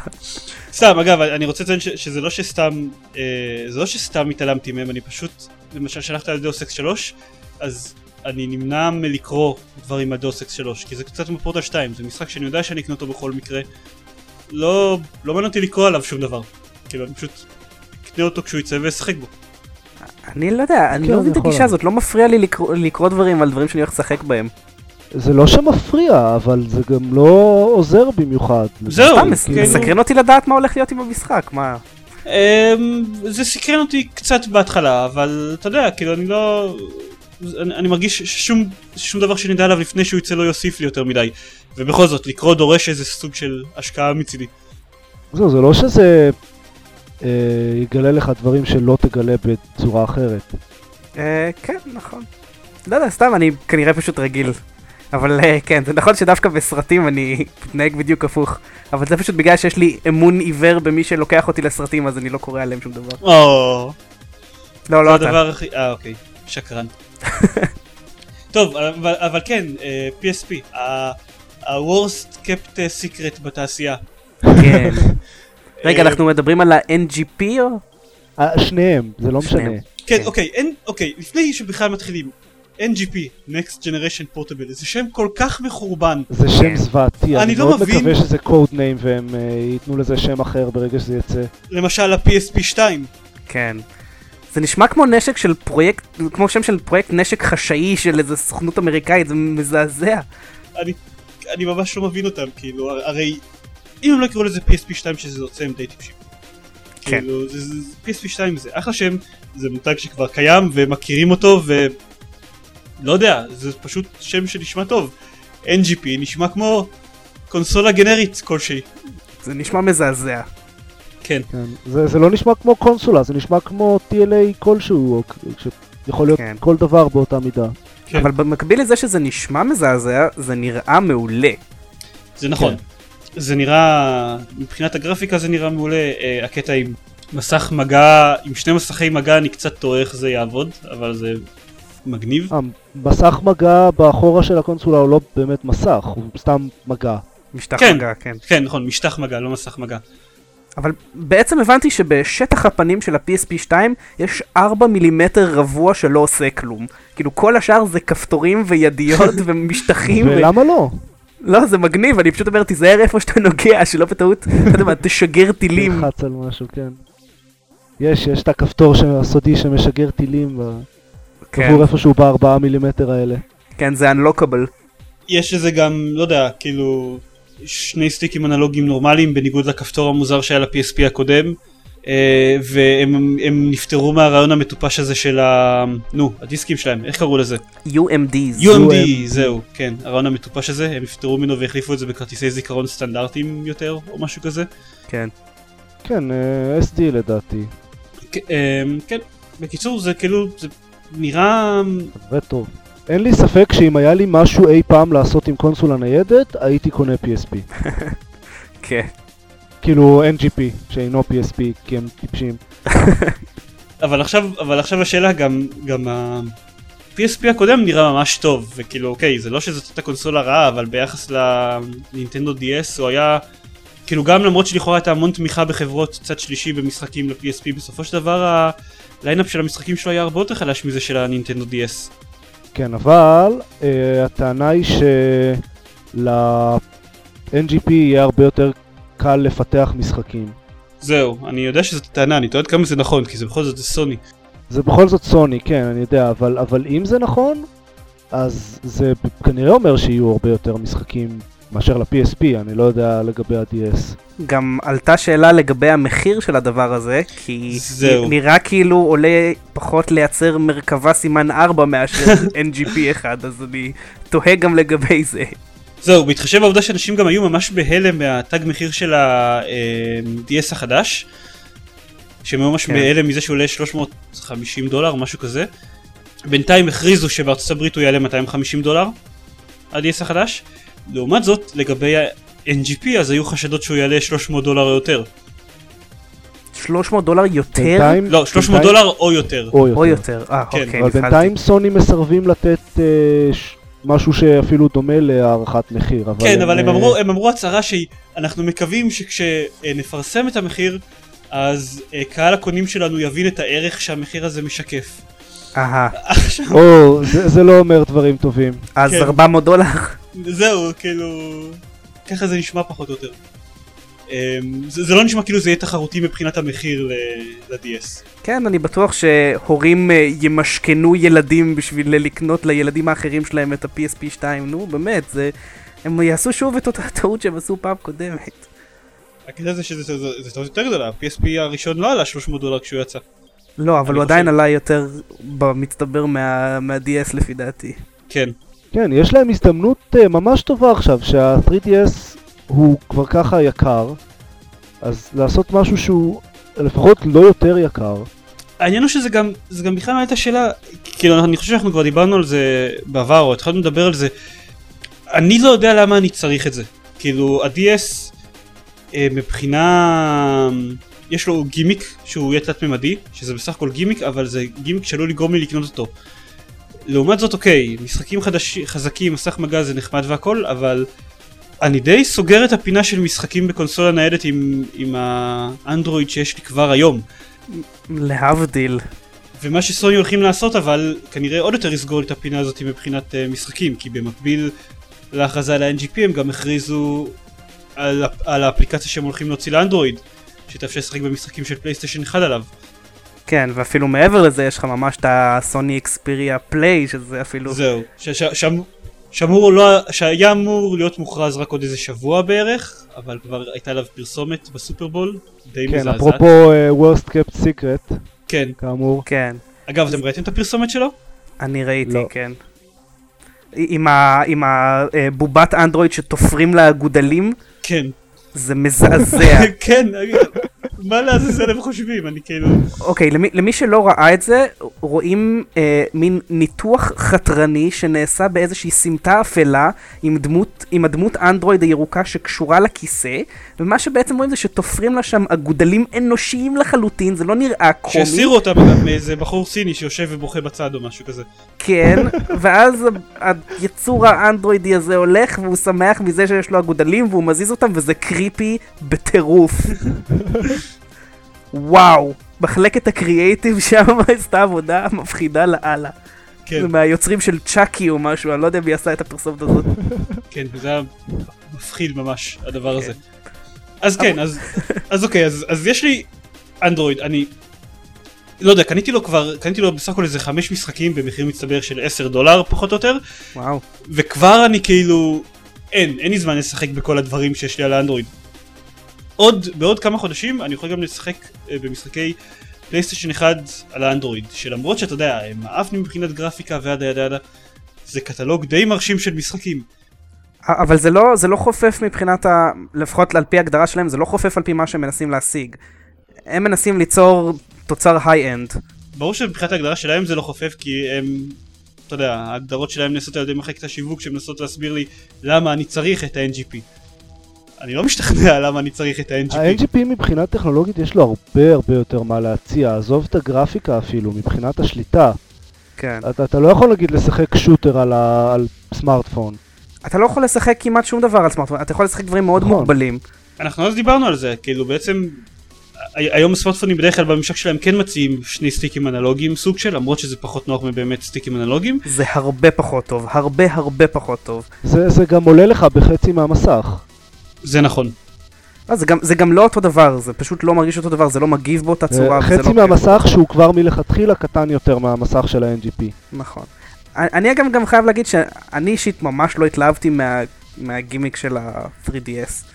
S2: סתם, אגב, אני רוצה לציין שזה לא שסתם, אה, זה לא שסתם התעלמתי מהם, אני פשוט, למשל שלחת על Deus Ex 3, אז אני נמנע מלקרוא דברים על Deus Ex 3, כי זה קצת כמו פורטל 2, זה משחק שאני יודע שאני אקנה אותו בכל מקרה. לא, לא מעניין אותי לקרוא עליו שום דבר. כאילו, אני פשוט אקנה אותו כשהוא יצא ואשחק בו.
S1: אני לא יודע, אני
S3: כן,
S1: לא מבין את הגישה. הזאת, לא מפריע לי לקרוא דברים על דברים שאני הולך לשחק בהם.
S3: זה לא שמפריע, אבל זה גם לא עוזר במיוחד.
S2: זהו,
S1: סתם,
S2: כאילו-
S1: מסקרן אותי לדעת מה הולך להיות עם המשחק, מה...
S2: אמ, זה סקרן אותי קצת בהתחלה, אבל אתה יודע, כאילו אני לא... אני, אני מרגיש ששום שום דבר שנדע עליו לפני שהוא יצא לא יוסיף לי יותר מדי. ובכל זאת, לקרוא דורש איזה סוג של השקעה מצידי.
S3: זהו, זה לא שזה אה, יגלה לך דברים שלא תגלה בצורה אחרת.
S1: אה, כן, נכון. לא יודע, סתם, אני כנראה פשוט רגיל. אבל אה, כן, זה נכון שדווקא בסרטים אני מתנהג בדיוק הפוך. אבל זה פשוט בגלל שיש לי אמון עיוור במי שלוקח אותי לסרטים, אז אני לא קורא עליהם שום דבר.
S2: או,
S1: לא,
S2: זה
S1: לא אתה.
S2: הדבר הכי... אה, אוקיי, שקרן. [LAUGHS] טוב, אבל, אבל כן, אה, PSP, ה-Worst kept secret בתעשייה.
S1: כן. [LAUGHS] רגע,
S2: אה,
S1: אנחנו מדברים על ה-NGP או?
S3: שניהם, זה לא משנה.
S2: כן,
S1: כן.
S2: אוקיי, אוקיי, לפני שבכלל מתחילים, NGP, Next Generation Portable, זה שם כל כך מחורבן.
S3: זה. שם זוועתי,
S2: אני
S3: אני
S2: לא
S3: מאוד
S2: מבין.
S3: מקווה שזה קוד ניים והם אה, ייתנו לזה שם אחר ברגע שזה יצא.
S2: למשל ה-PSP 2.
S1: כן. זה נשמע כמו נשק של פרויקט, כמו שם של פרויקט נשק חשאי של איזה סוכנות אמריקאית, זה מזעזע.
S2: אני, אני ממש לא מבין אותם, כאילו, הרי אם הם לא יקראו לזה PSP 2 שזה יוצא הם די טיפשים.
S1: כן.
S2: כאילו, זה, זה, זה, PSP 2 זה אחלה שם, זה מותג שכבר קיים ומכירים אותו ו... לא יודע, זה פשוט שם שנשמע טוב. NGP נשמע כמו קונסולה גנרית כלשהי.
S1: זה נשמע מזעזע.
S2: כן.
S3: כן. זה, זה לא נשמע כמו קונסולה, זה נשמע כמו TLA כלשהו, או שיכול להיות
S1: כן.
S3: כל דבר באותה מידה.
S2: כן.
S1: אבל במקביל לזה שזה נשמע מזעזע, זה נראה מעולה.
S2: זה נכון.
S3: כן.
S2: זה נראה, מבחינת הגרפיקה זה נראה מעולה, אה, הקטע עם מסך מגע, עם שני מסכי מגע אני קצת תוהה איך זה יעבוד, אבל זה מגניב.
S3: המסך מגע באחורה של הקונסולה הוא לא באמת מסך, הוא סתם מגע.
S1: משטח
S2: כן.
S1: מגע, כן.
S2: כן נכון, משטח מגע, לא מסך מגע.
S1: אבל בעצם הבנתי שבשטח הפנים של ה-PSP 2 יש 4 מילימטר רבוע שלא עושה כלום. כאילו כל השאר זה כפתורים וידיות [LAUGHS] ומשטחים. ו...
S3: ולמה לא?
S1: לא, זה מגניב, אני פשוט אומר, תיזהר איפה שאתה נוגע, שלא בטעות, [LAUGHS] אתה יודע מה, תשגר טילים.
S3: תלחץ על משהו, כן. יש, יש את הכפתור הסודי שמשגר טילים ב-
S1: כן,
S3: עבור איפשהו בארבעה מילימטר האלה.
S1: כן, זה unlockable.
S2: יש לזה גם, לא יודע, כאילו, שני סטיקים אנלוגיים נורמליים בניגוד לכפתור המוזר שהיה ל-PSP הקודם. אה, והם הם נפטרו מהרעיון המטופש הזה של ה... נו, הדיסקים שלהם, איך קראו לזה?
S1: UMDs.
S2: UMD, זהו, כן, הרעיון המטופש הזה, הם נפטרו ממנו והחליפו את זה בכרטיסי זיכרון סטנדרטיים יותר, או משהו כזה.
S1: כן.
S3: כן, אה, SD לדעתי.
S2: אה, כן, בקיצור זה כאילו, זה נראה...
S3: זה טוב. אין לי ספק שאם היה לי משהו אי פעם לעשות עם קונסולה ניידת, הייתי קונה PSP. [LAUGHS]
S1: כן.
S3: כאילו NGP, שאינו PSP, כי הם טיפשים. [LAUGHS]
S2: אבל עכשיו, אבל עכשיו השאלה גם, גם ה-PSP הקודם נראה ממש טוב, וכאילו אוקיי, זה לא שזאת הייתה קונסולה רעה, אבל ביחס לנינטנדו DS הוא היה, כאילו גם למרות שלכאורה הייתה המון תמיכה בחברות צד שלישי במשחקים ל-PSP, בסופו של דבר ה line-up של המשחקים שלו היה הרבה יותר חלש מזה של הנינטנדו DS.
S3: כן, אבל אה, הטענה היא של-NGP יהיה הרבה יותר קל לפתח משחקים.
S2: זהו, אני יודע שזאת טענה, אני תוהה עד כמה זה נכון, כי זה בכל זאת זה סוני.
S3: זה בכל זאת סוני, כן, אני יודע, אבל, אבל אם זה נכון, אז זה כנראה אומר שיהיו הרבה יותר משחקים מאשר ל-PSP, אני לא יודע לגבי ה-DS.
S1: גם עלתה שאלה לגבי המחיר של הדבר הזה, כי
S2: זהו.
S1: נראה כאילו עולה פחות לייצר מרכבה סימן 4 מאשר [LAUGHS] NGP אחד, אז אני תוהה גם לגבי זה.
S2: זהו, בהתחשב בעובדה שאנשים גם היו ממש בהלם מהתג מחיר של ה-DS החדש, שהם היו ממש
S1: כן.
S2: בהלם מזה שהוא עולה 350 דולר, משהו כזה. בינתיים הכריזו שבארצות הברית הוא יעלה 250 דולר, ה-DS החדש. לעומת זאת, לגבי ה-NGP אז היו חשדות שהוא יעלה 300 דולר או יותר.
S1: 300 דולר יותר
S3: בינתיים,
S2: לא, 300
S3: בינתיים-
S2: דולר או יותר.
S3: או יותר.
S1: או יותר. אה,
S2: כן,
S1: אוקיי,
S3: אבל
S1: נפלתי.
S3: בינתיים סוני מסרבים לתת אה, ש... משהו שאפילו דומה להערכת מחיר. אבל
S2: כן, אבל הם
S3: אה,
S2: אמרו, הם אמרו הצהרה שאנחנו מקווים שכשנפרסם את המחיר, אז אה, קהל הקונים שלנו יבין את הערך שהמחיר הזה משקף.
S1: אהה,
S2: עכשיו,
S3: או, זה, זה לא אומר דברים טובים.
S1: אז
S2: כן.
S1: 400 דולר?
S2: זהו, כאילו, ככה זה נשמע פחות או יותר. אמ, זה, זה לא נשמע כאילו זה יהיה תחרותי מבחינת המחיר ל-DS.
S1: כן, אני בטוח שהורים אה, ימשכנו ילדים בשביל לקנות לילדים האחרים שלהם את ה-PSP 2, נו באמת, זה... הם יעשו שוב את אותה [LAUGHS] טעות שהם עשו פעם קודמת.
S2: הקטע זה שזה זה- זה טעות יותר גדולה, ה-PSP הראשון לא עלה 300 דולר כשהוא יצא.
S1: לא, אבל הוא עדיין עלה יותר במצטבר מה- מה-DS לפי דעתי.
S2: כן,
S3: כן, יש להם הזדמנות אה, ממש טובה עכשיו, שה-3DS הוא כבר ככה יקר, אז לעשות משהו שהוא לפחות לא יותר יקר.
S2: העניין הוא שזה גם, זה גם בכלל מעלה את השאלה, כאילו אני חושב שאנחנו כבר דיברנו על זה בעבר, או התחלנו לדבר על זה, אני לא יודע למה אני צריך את זה. כאילו ה-DS אה, מבחינה, יש לו גימיק שהוא יהיה תלת ממדי, שזה בסך הכל גימיק, אבל זה גימיק שעלול לגרום לי לקנות אותו. לעומת זאת אוקיי, משחקים חדש, חזקים, מסך מגע זה נחמד והכל, אבל אני די סוגר את הפינה של משחקים בקונסולה ניידת עם, עם האנדרואיד שיש לי כבר היום.
S1: להבדיל.
S2: ומה שסוני הולכים לעשות אבל כנראה עוד יותר יסגור את הפינה הזאת מבחינת אה, משחקים כי במקביל להכרזה על ה-NGP הם גם הכריזו על, על האפליקציה שהם הולכים להוציא לאנדרואיד שתאפשר לשחק במשחקים של פלייסטיישן 1 עליו
S1: כן, ואפילו מעבר לזה יש לך ממש את הסוני אקספיריה פליי, שזה אפילו...
S2: זהו, ש- ש- שאמ- שאמור לא, שהיה אמור להיות מוכרז רק עוד איזה שבוע בערך, אבל כבר הייתה עליו פרסומת בסופרבול, די
S3: כן,
S2: מזעזעת.
S3: אפרופו אה, worst kept secret,
S2: כן.
S3: כאמור.
S1: כן,
S2: אגב, אתם ראיתם את הפרסומת שלו?
S1: אני ראיתי,
S3: לא.
S1: כן. עם ה- עם הבובת אנדרואיד שתופרים לה גודלים,
S2: כן.
S1: זה מזעזע. [LAUGHS]
S2: כן, מה לעזאזל הם חושבים? אני כאילו...
S1: אוקיי, למי, שלא ראה את זה, רואים אה, מין ניתוח חתרני שנעשה באיזושהי סמטה אפלה עם, דמות, עם הדמות אנדרואיד הירוקה שקשורה לכיסא, ומה שבעצם רואים זה שתופרים לה שם אגודלים אנושיים לחלוטין, זה לא נראה קומי.
S2: שהסירו אותה מאיזה בחור סיני שיושב ובוכה בצד או משהו כזה.
S1: כן, ואז היצור האנדרואידי הזה הולך והוא שמח מזה שיש לו אגודלים והוא מזיז אותם וזה קריפי בטירוף. וואו, מחלקת הקריאייטיב שם [LAUGHS] עשתה עבודה מפחידה לאללה.
S2: כן,
S1: זה מהיוצרים של צ'אקי או משהו, אני לא יודע מי עשה את הפרסומת הזאת. [LAUGHS]
S2: כן, זה היה מפחיד ממש, הדבר
S1: כן.
S2: הזה. אז כן, אז אז אוקיי, אז אז יש לי אנדרואיד, אני... לא יודע, קניתי לו כבר, קניתי לו בסך הכל איזה חמש משחקים במחיר מצטבר של 10 דולר פחות או יותר,
S1: וואו.
S2: וכבר אני כאילו... אין, אין לי זמן לשחק בכל הדברים שיש לי על האנדרואיד. עוד, בעוד כמה חודשים אני יכול גם לשחק אה, במשחקי פלייסטיישן 1 על האנדרואיד, שלמרות שאתה יודע, הם עפני מבחינת גרפיקה וידה ידה ידה, זה קטלוג די מרשים של משחקים.
S1: אבל זה לא, זה לא חופף מבחינת ה... לפחות על פי ההגדרה שלהם, זה לא חופף על פי מה שהם מנסים להשיג. הם מנסים ליצור תוצר היי-אנד.
S2: ברור שמבחינת ההגדרה שלהם זה לא חופף כי הם, אתה יודע, ההגדרות שלהם נעשות על ידי מחלקת השיווק שמנסות להסביר לי למה אני צריך את ה-NGP. אני לא משתכנע [LAUGHS] למה אני צריך את ה-NGP.
S3: ה-NGP מבחינה טכנולוגית יש לו הרבה הרבה יותר מה להציע, עזוב את הגרפיקה אפילו, מבחינת השליטה.
S1: כן.
S3: אתה, אתה לא יכול להגיד לשחק שוטר על, ה, על סמארטפון.
S1: אתה לא יכול לשחק כמעט שום דבר על סמארטפון, אתה יכול לשחק דברים מאוד
S3: נכון.
S1: מוגבלים.
S2: אנחנו אז דיברנו על זה, כאילו בעצם היום הסמארטפונים בדרך כלל בממשק שלהם כן מציעים שני סטיקים אנלוגיים סוג של, למרות שזה פחות נוח מבאמת סטיקים אנלוגיים.
S1: זה הרבה פחות טוב, הרבה הרבה פחות טוב.
S3: זה, זה גם עולה לך בחצי מהמסך.
S2: זה נכון.
S1: לא, זה, גם, זה גם לא אותו דבר, זה פשוט לא מרגיש אותו דבר, זה לא מגיב באותה צורה.
S3: חצי
S1: לא
S3: מהמסך שהוא כבר מלכתחילה קטן יותר מהמסך של ה-NGP.
S1: נכון. אני אני אגב גם חייב להגיד שאני אישית ממש לא התלהבתי מה, מהגימיק של ה-3DS.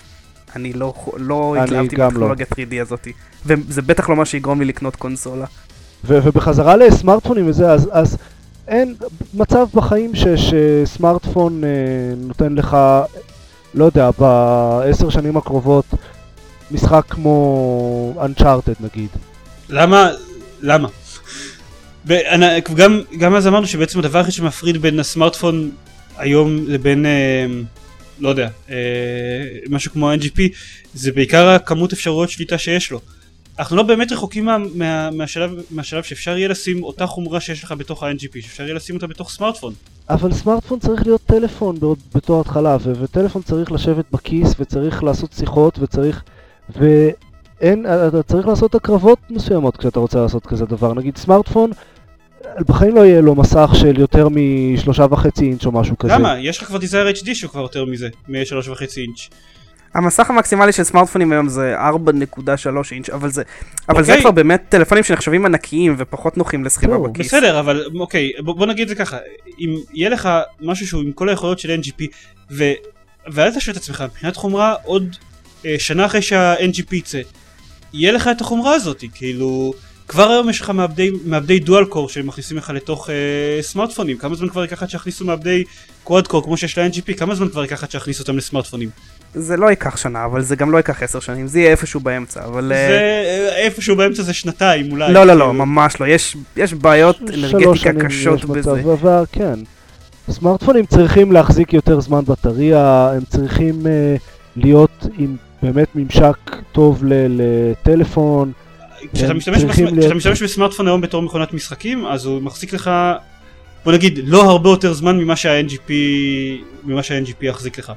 S1: אני לא, לא
S3: אני
S1: התלהבתי
S3: גם
S1: מהטכנולוגיה 3D הזאתי. וזה בטח לא מה שיגרום לי לקנות קונסולה.
S3: ו- ובחזרה לסמארטפונים וזה, אז, אז אין מצב בחיים ש- שסמארטפון אה, נותן לך, לא יודע, בעשר שנים הקרובות, משחק כמו Uncharted נגיד.
S2: למה? למה? ואנ- גם, גם אז אמרנו שבעצם הדבר היחיד שמפריד בין הסמארטפון היום לבין, אה, לא יודע, אה, משהו כמו ה-NGP זה בעיקר הכמות אפשרויות שליטה שיש לו. אנחנו לא באמת רחוקים מה, מה, מהשלב, מהשלב שאפשר יהיה לשים אותה חומרה שיש לך בתוך ה-NGP, שאפשר יהיה לשים אותה בתוך סמארטפון.
S3: אבל סמארטפון צריך להיות טלפון בעוד, בתור התחלה, ו- וטלפון צריך לשבת בכיס, וצריך לעשות שיחות, וצריך... ואין, אתה צריך לעשות הקרבות מסוימות כשאתה רוצה לעשות כזה דבר. נגיד סמארטפון, בחיים לא יהיה לו מסך של יותר משלושה וחצי אינץ' או משהו כזה.
S2: למה? יש לך כבר דיזייר HD שהוא כבר יותר מזה, מ-3.5 אינץ'.
S1: המסך המקסימלי של סמארטפונים היום זה 4.3 אינץ', אבל זה, אבל זה
S2: אוקיי.
S1: כבר באמת טלפונים שנחשבים ענקיים ופחות נוחים לסחיבה
S3: זהו.
S1: בכיס.
S2: בסדר, אבל אוקיי, בוא, בוא נגיד את זה ככה, אם יהיה לך משהו שהוא עם כל היכולות של NGP, ו... ואל תשווה את עצמך, מבחינת חומרה, עוד אה, שנה אחרי שה-NGP יצא, יהיה לך את החומרה הזאת, כאילו, כבר היום יש לך מעבדי, מעבדי דואל קור שהם מכניסים לך לתוך אה, סמארטפונים, כמה זמן כבר ייקח עד שיכניסו מעבדי קוואד קור כמו שיש ל-NGP, כמה זמן כבר ייקח עד שיכניסו אותם לסמארטפונים?
S1: זה לא ייקח שנה, אבל זה גם לא ייקח עשר שנים, זה יהיה איפשהו באמצע, אבל... אה,
S2: זה אה, איפשהו באמצע זה שנתיים אולי.
S1: לא, לא,
S2: כאילו.
S1: לא, ממש לא, יש, יש בעיות
S3: שלוש
S1: אנרגטיקה
S3: שנים
S1: קשות
S3: יש
S1: בזה.
S3: מצב, אבל כן. סמארטפונים צריכים להחזיק יותר זמן בטריה, הם צריכים אה, להיות עם באמת ממשק טוב ל- לטלפון.
S2: כשאתה
S3: הם
S2: משתמש, בסמ...
S3: להיות-
S2: כשאתה משתמש בסמארטפון היום בתור מכונת משחקים, אז הוא מחזיק לך, בוא נגיד, לא הרבה יותר זמן ממה שה-NGP, ממה שה-NGP יחזיק לך.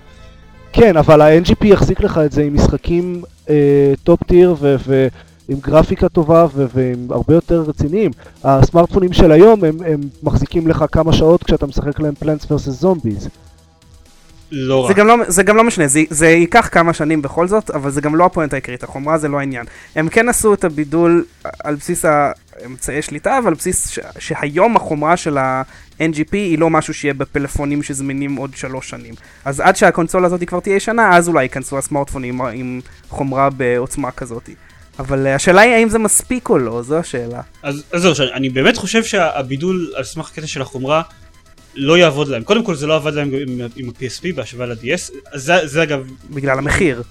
S3: כן, אבל ה-NGP יחזיק לך את זה עם משחקים אה, top tier ו- ועם גרפיקה טובה ו- ועם הרבה יותר רציניים. הסמארטפונים של היום הם, הם מחזיקים לך כמה שעות כשאתה משחק להם פלנטס vs זומביז.
S2: לא
S1: זה
S2: רע.
S1: גם לא, זה גם לא משנה, זה, זה ייקח כמה שנים בכל זאת, אבל זה גם לא הפואנט העיקרית, החומרה זה לא העניין. הם כן עשו את הבידול על בסיס אמצעי שליטה, אבל על בסיס ש... שהיום החומרה של ה-NGP היא לא משהו שיהיה בפלאפונים שזמינים עוד שלוש שנים. אז עד שהקונסולה הזאת כבר תהיה שנה, אז אולי ייכנסו הסמארטפונים עם חומרה בעוצמה כזאת. אבל אה, השאלה היא האם זה מספיק או לא, זו השאלה.
S2: אז אז זהו, אני באמת חושב שהבידול על סמך הקטע של החומרה לא יעבוד להם. קודם כל זה לא עבד להם עם, עם ה-PSP בהשוואה ל-DS, זה, זה אגב
S1: בגלל המחיר.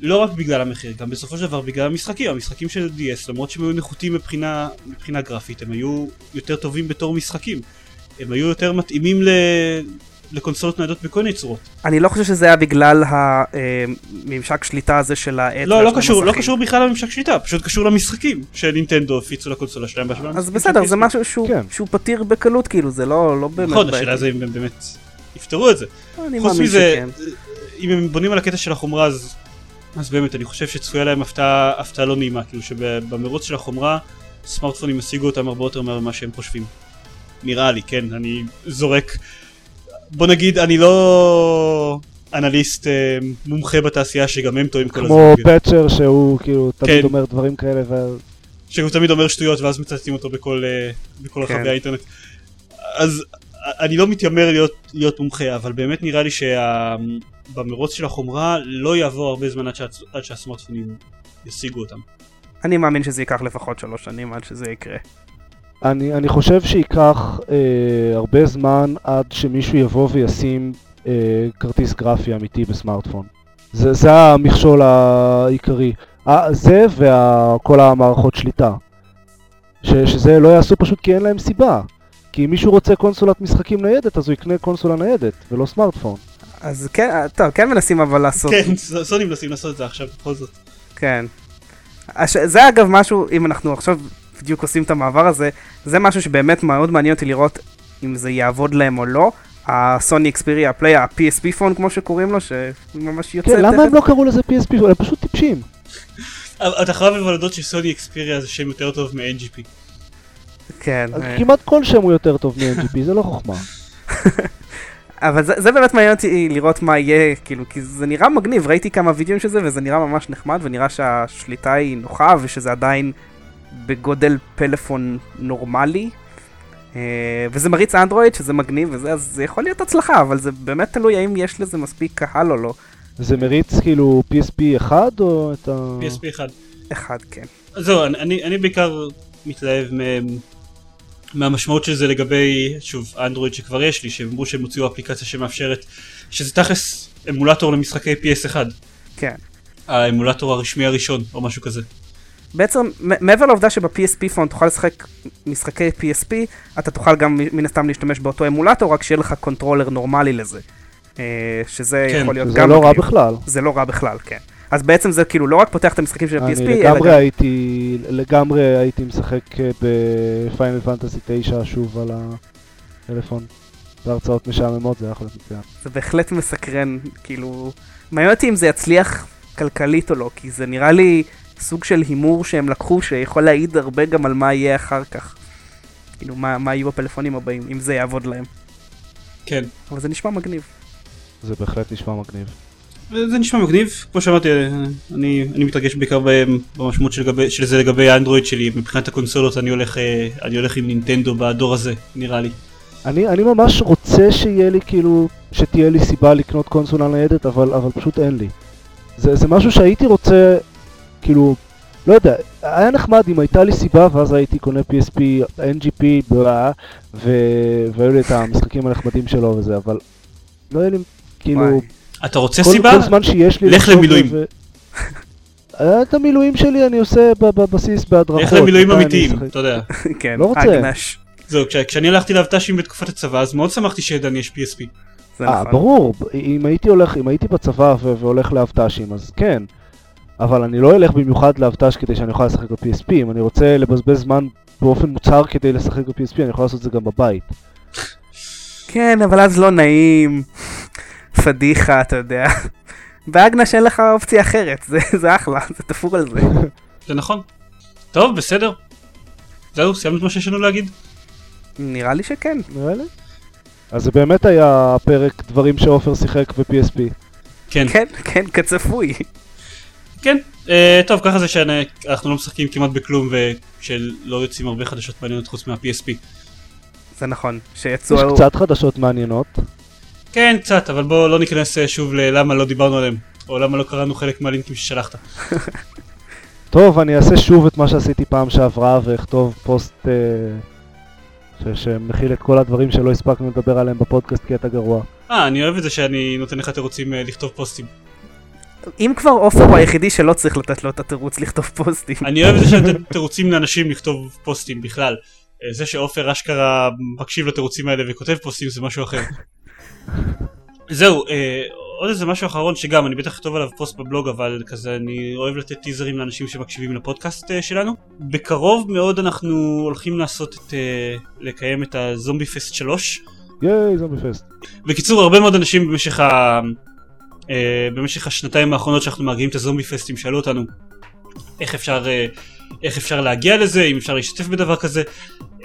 S2: לא רק בגלל המחיר, גם בסופו של דבר בגלל המשחקים. המשחקים של DS, למרות שהם היו נחותים מבחינה, מבחינה גרפית, הם היו יותר טובים בתור משחקים. הם היו יותר מתאימים ל... לקונסולות ניידות בכל מיני צורות.
S1: אני לא חושב שזה היה בגלל הממשק שליטה הזה של העט.
S2: לא, לא קשור, לא. קשור בכלל לממשק שליטה, פשוט קשור למשחקים שנינטנדו הפיצו לקונסולה שלהם בהשוואה
S1: אז בסדר, זה. משהו שהוא,
S3: כן.
S1: שהוא פתיר בקלות, כאילו, זה לא, לא באמת
S2: נכון. השאלה זה אם הם באמת יפתרו את זה.
S1: אני
S2: חוץ
S1: מאמין
S2: מזה,
S1: שכן.
S2: אם הם בונים על הקטע של החומרה אז, אז באמת אני חושב שצפויה להם הפתעה, הפתעה לא נעימה, כאילו שבמרוץ של החומרה סמארטפונים ישיגו אותם הרבה יותר מהר ממה שהם חושבים. נראה לי, כן, אני זורק, בוא נגיד אני לא אנליסט אה, מומחה בתעשייה שגם הם טועים כל
S3: כמו
S2: הזמן, כן.
S3: פצ'ר שהוא כאילו תמיד
S2: כן.
S3: אומר דברים כאלה, ו-
S2: שהוא תמיד אומר שטויות ואז מצטטים אותו בכל, אה, בכל
S1: כן.
S2: רחבי האינטרנט. אז אני לא מתיימר להיות, להיות מומחה, אבל באמת נראה לי שבמרוץ של החומרה לא יעבור הרבה זמן עד, שה, עד שהסמארטפונים ישיגו אותם.
S1: אני מאמין שזה ייקח לפחות שלוש שנים עד שזה יקרה.
S3: אני, אני חושב שייקח אה, הרבה זמן עד שמישהו יבוא וישים אה, כרטיס גרפי אמיתי בסמארטפון. זה, זה המכשול העיקרי. אה, זה וכל המערכות שליטה. ש, שזה לא יעשו פשוט כי אין להם סיבה. כי אם מישהו רוצה קונסולת משחקים ניידת, אז הוא יקנה קונסולה ניידת, ולא סמארטפון.
S1: אז כן, טוב, כן מנסים אבל לעשות,
S2: כן, סוני מנסים לעשות את זה עכשיו בכל זאת.
S1: כן. הש... זה אגב משהו, אם אנחנו עכשיו בדיוק עושים את המעבר הזה, זה משהו שבאמת מאוד מעניין אותי לראות אם זה יעבוד להם או לא. הסוני אקספיריה פליי, ה-PSP פון כמו שקוראים לו, שממש יוצא
S3: כן, למה. הם לא קראו לזה PSP? הם פשוט טיפשים.
S2: אתה חייב אבל להודות שסוני אקספיריה זה שם יותר טוב מ-NGP.
S1: כן. אה,
S3: כמעט כל שם הוא יותר טוב מ-NGP, זה לא חוכמה. [LAUGHS]
S1: אבל זה, זה באמת מעניין אותי לראות מה יהיה, כאילו, כי זה נראה מגניב, ראיתי כמה וידאוים של זה וזה נראה ממש נחמד ונראה שהשליטה היא נוחה ושזה עדיין בגודל פלאפון נורמלי. אה, וזה מריץ אנדרואיד שזה מגניב וזה, אז זה יכול להיות הצלחה, אבל זה באמת תלוי האם יש לזה מספיק קהל או לא.
S3: זה מריץ כאילו PSP 1 או את ה...
S2: PSP 1.
S1: אחד, כן.
S2: אז זהו, אני, אני, אני בעיקר מתלהב מ, מהמשמעות של זה לגבי, שוב, האנדרואיד שכבר יש לי, שהם אמרו שהם הוציאו אפליקציה שמאפשרת, שזה תכלס אמולטור למשחקי PS1,
S1: כן.
S2: האמולטור הרשמי הראשון, או משהו כזה.
S1: בעצם, מעבר לעובדה שב- PSP Phone תוכל לשחק משחקי PSP, אתה תוכל גם מן הסתם להשתמש באותו אמולטור, רק שיהיה לך controller נורמלי לזה. אה, שזה
S2: כן,
S1: יכול להיות
S3: זה
S1: גם
S3: לא רע
S1: מגניב.
S3: בכלל.
S1: זה לא רע בכלל, כן. אז בעצם זה כאילו לא רק פותח את המשחקים של ה-PSP,
S3: אני
S1: אלא
S3: לגמרי
S1: גם...
S3: הייתי, לגמרי הייתי משחק ב Final Fantasy 9 שוב על הטלפון. בהרצאות משעממות זה היה יכול להיות מצוין.
S1: זה בהחלט מסקרן, כאילו... מעניין אותי אם זה יצליח כלכלית או לא, כי זה נראה לי סוג של הימור שהם לקחו, שיכול להעיד הרבה גם על מה יהיה אחר כך. כאילו, מה, מה יהיו הפלאפונים הבאים, אם זה יעבוד להם.
S2: כן.
S1: אבל זה נשמע מגניב.
S3: זה בהחלט נשמע מגניב.
S2: זה נשמע מגניב, כמו שאמרתי, אני, אני מתרגש בעיקר במשמעות של, גבי, של זה לגבי האנדרואיד שלי, מבחינת הקונסולות אני הולך, אה, אני הולך עם נינטנדו בדור הזה, נראה לי.
S3: אני, אני ממש רוצה שיהיה לי כאילו, שתהיה לי סיבה לקנות קונסולה ניידת, אבל, אבל פשוט אין לי. זה, זה משהו שהייתי רוצה, כאילו, לא יודע, היה נחמד אם הייתה לי סיבה ואז הייתי קונה PSP, NGP, בלה, ו... והיו לי את המשחקים הנחמדים שלו וזה, אבל לא היה לי, כאילו.
S2: אתה רוצה
S3: כל,
S2: סיבה?
S3: כל זמן שיש לי...
S2: לך למילואים.
S3: ו... אה, את המילואים שלי אני עושה ב- בבסיס בהדרכות.
S2: לך למילואים
S3: אני
S2: אמיתיים? אתה יודע. [LAUGHS]
S1: כן,
S3: לא רוצה.
S1: אגנש.
S2: זהו, כש, כשאני הלכתי לאבט"שים בתקופת הצבא, אז מאוד שמחתי שידעני יש PSP.
S1: זה
S3: אה,
S1: נכון.
S3: ברור, אם הייתי הולך, אם הייתי בצבא ו- והולך לאבט"שים, אז כן. אבל אני לא אלך במיוחד לאבט"ש כדי שאני אוכל לשחק ב-PSP, אם אני רוצה לבזבז זמן באופן מוצהר כדי לשחק ב-PSP, אני יכול לעשות את זה גם בבית.
S1: כן, אבל אז לא נעים. פדיחה, אתה יודע. באגנש אין לך אופציה אחרת, זה, זה אחלה, זה תפור על זה. [LAUGHS]
S2: זה נכון. טוב, בסדר. זהו, סיימנו את מה שיש לנו להגיד.
S1: נראה לי שכן.
S3: נראה לי. אז זה באמת היה פרק דברים שעופר שיחק ב-PSP.
S2: כן.
S1: כן, כן, כצפוי.
S2: כן, אה, טוב ככה זה שאנחנו לא משחקים כמעט בכלום ושלא יוצאים הרבה חדשות מעניינות חוץ מה-PSP.
S1: זה נכון,
S3: יש
S1: שיצאו...
S3: קצת חדשות מעניינות.
S2: כן קצת אבל בואו לא ניכנס אה, שוב ללמה לא דיברנו עליהם או למה לא קראנו חלק מהלינקים ששלחת. [LAUGHS]
S3: טוב, אני אעשה שוב את מה שעשיתי פעם שעברה ואכתוב פוסט אה, ש- שמכיל את כל הדברים שלא הספקנו לדבר עליהם בפודקאסט כי אתה גרוע.
S2: אה אני אוהב את זה שאני נותן לך תירוצים אה, לכתוב פוסטים.
S1: אם כבר עופר הוא היחידי שלא צריך לתת לו את התירוץ לכתוב פוסטים.
S2: אני אוהב את זה נותן תירוצים לאנשים לכתוב פוסטים בכלל. אה, זה שעופר אשכרה מקשיב לתירוצים האלה וכותב פוסטים זה משהו אחר. זהו, אה, עוד איזה משהו אחרון שגם אני בטח אכתוב עליו פוסט בבלוג אבל כזה אני אוהב לתת טיזרים לאנשים שמקשיבים לפודקאסט אה, שלנו. בקרוב מאוד אנחנו הולכים לעשות את, אה, לקיים את הזומבי פסט 3.
S3: ייי, זומבי פסט.
S2: בקיצור הרבה מאוד אנשים במשך ה... אה, במשך השנתיים האחרונות שאנחנו מארגנים את הזומבי פסטים שאלו אותנו איך אפשר, אה, איך אפשר להגיע לזה, אם אפשר להשתתף בדבר כזה.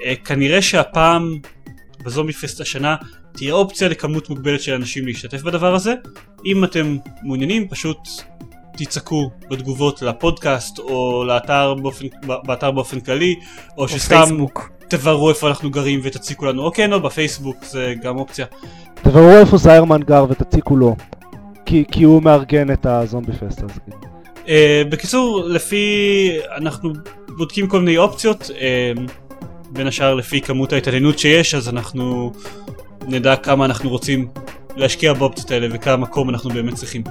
S2: אה, כנראה שהפעם בזומבי פסט השנה תהיה אופציה לכמות מוגבלת של אנשים להשתתף בדבר הזה. אם אתם מעוניינים פשוט תצעקו בתגובות לפודקאסט או לאתר באופן, באתר באופן כללי או
S1: או
S2: שסתם
S1: פייסבוק.
S2: תבררו איפה אנחנו גרים ותציקו לנו או כן או בפייסבוק זה גם אופציה.
S3: תבררו איפה זיירמן גר ותציקו לו. כי, כי הוא מארגן את הזומבי פסט כן.
S2: Uh, בקיצור, לפי... אנחנו בודקים כל מיני אופציות, uh, בין השאר לפי כמות ההתעניינות שיש, אז אנחנו נדע כמה אנחנו רוצים להשקיע באופציות האלה וכמה מקום אנחנו באמת צריכים.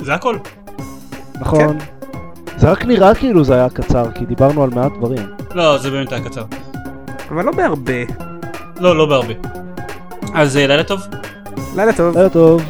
S2: זה הכל.
S3: נכון. זה רק נראה כאילו זה היה קצר, כי דיברנו על מעט דברים.
S2: לא, זה באמת היה קצר.
S1: אבל לא בהרבה.
S2: לא, לא בהרבה. אז uh, לילה טוב.
S1: לילה טוב.
S3: לילה טוב.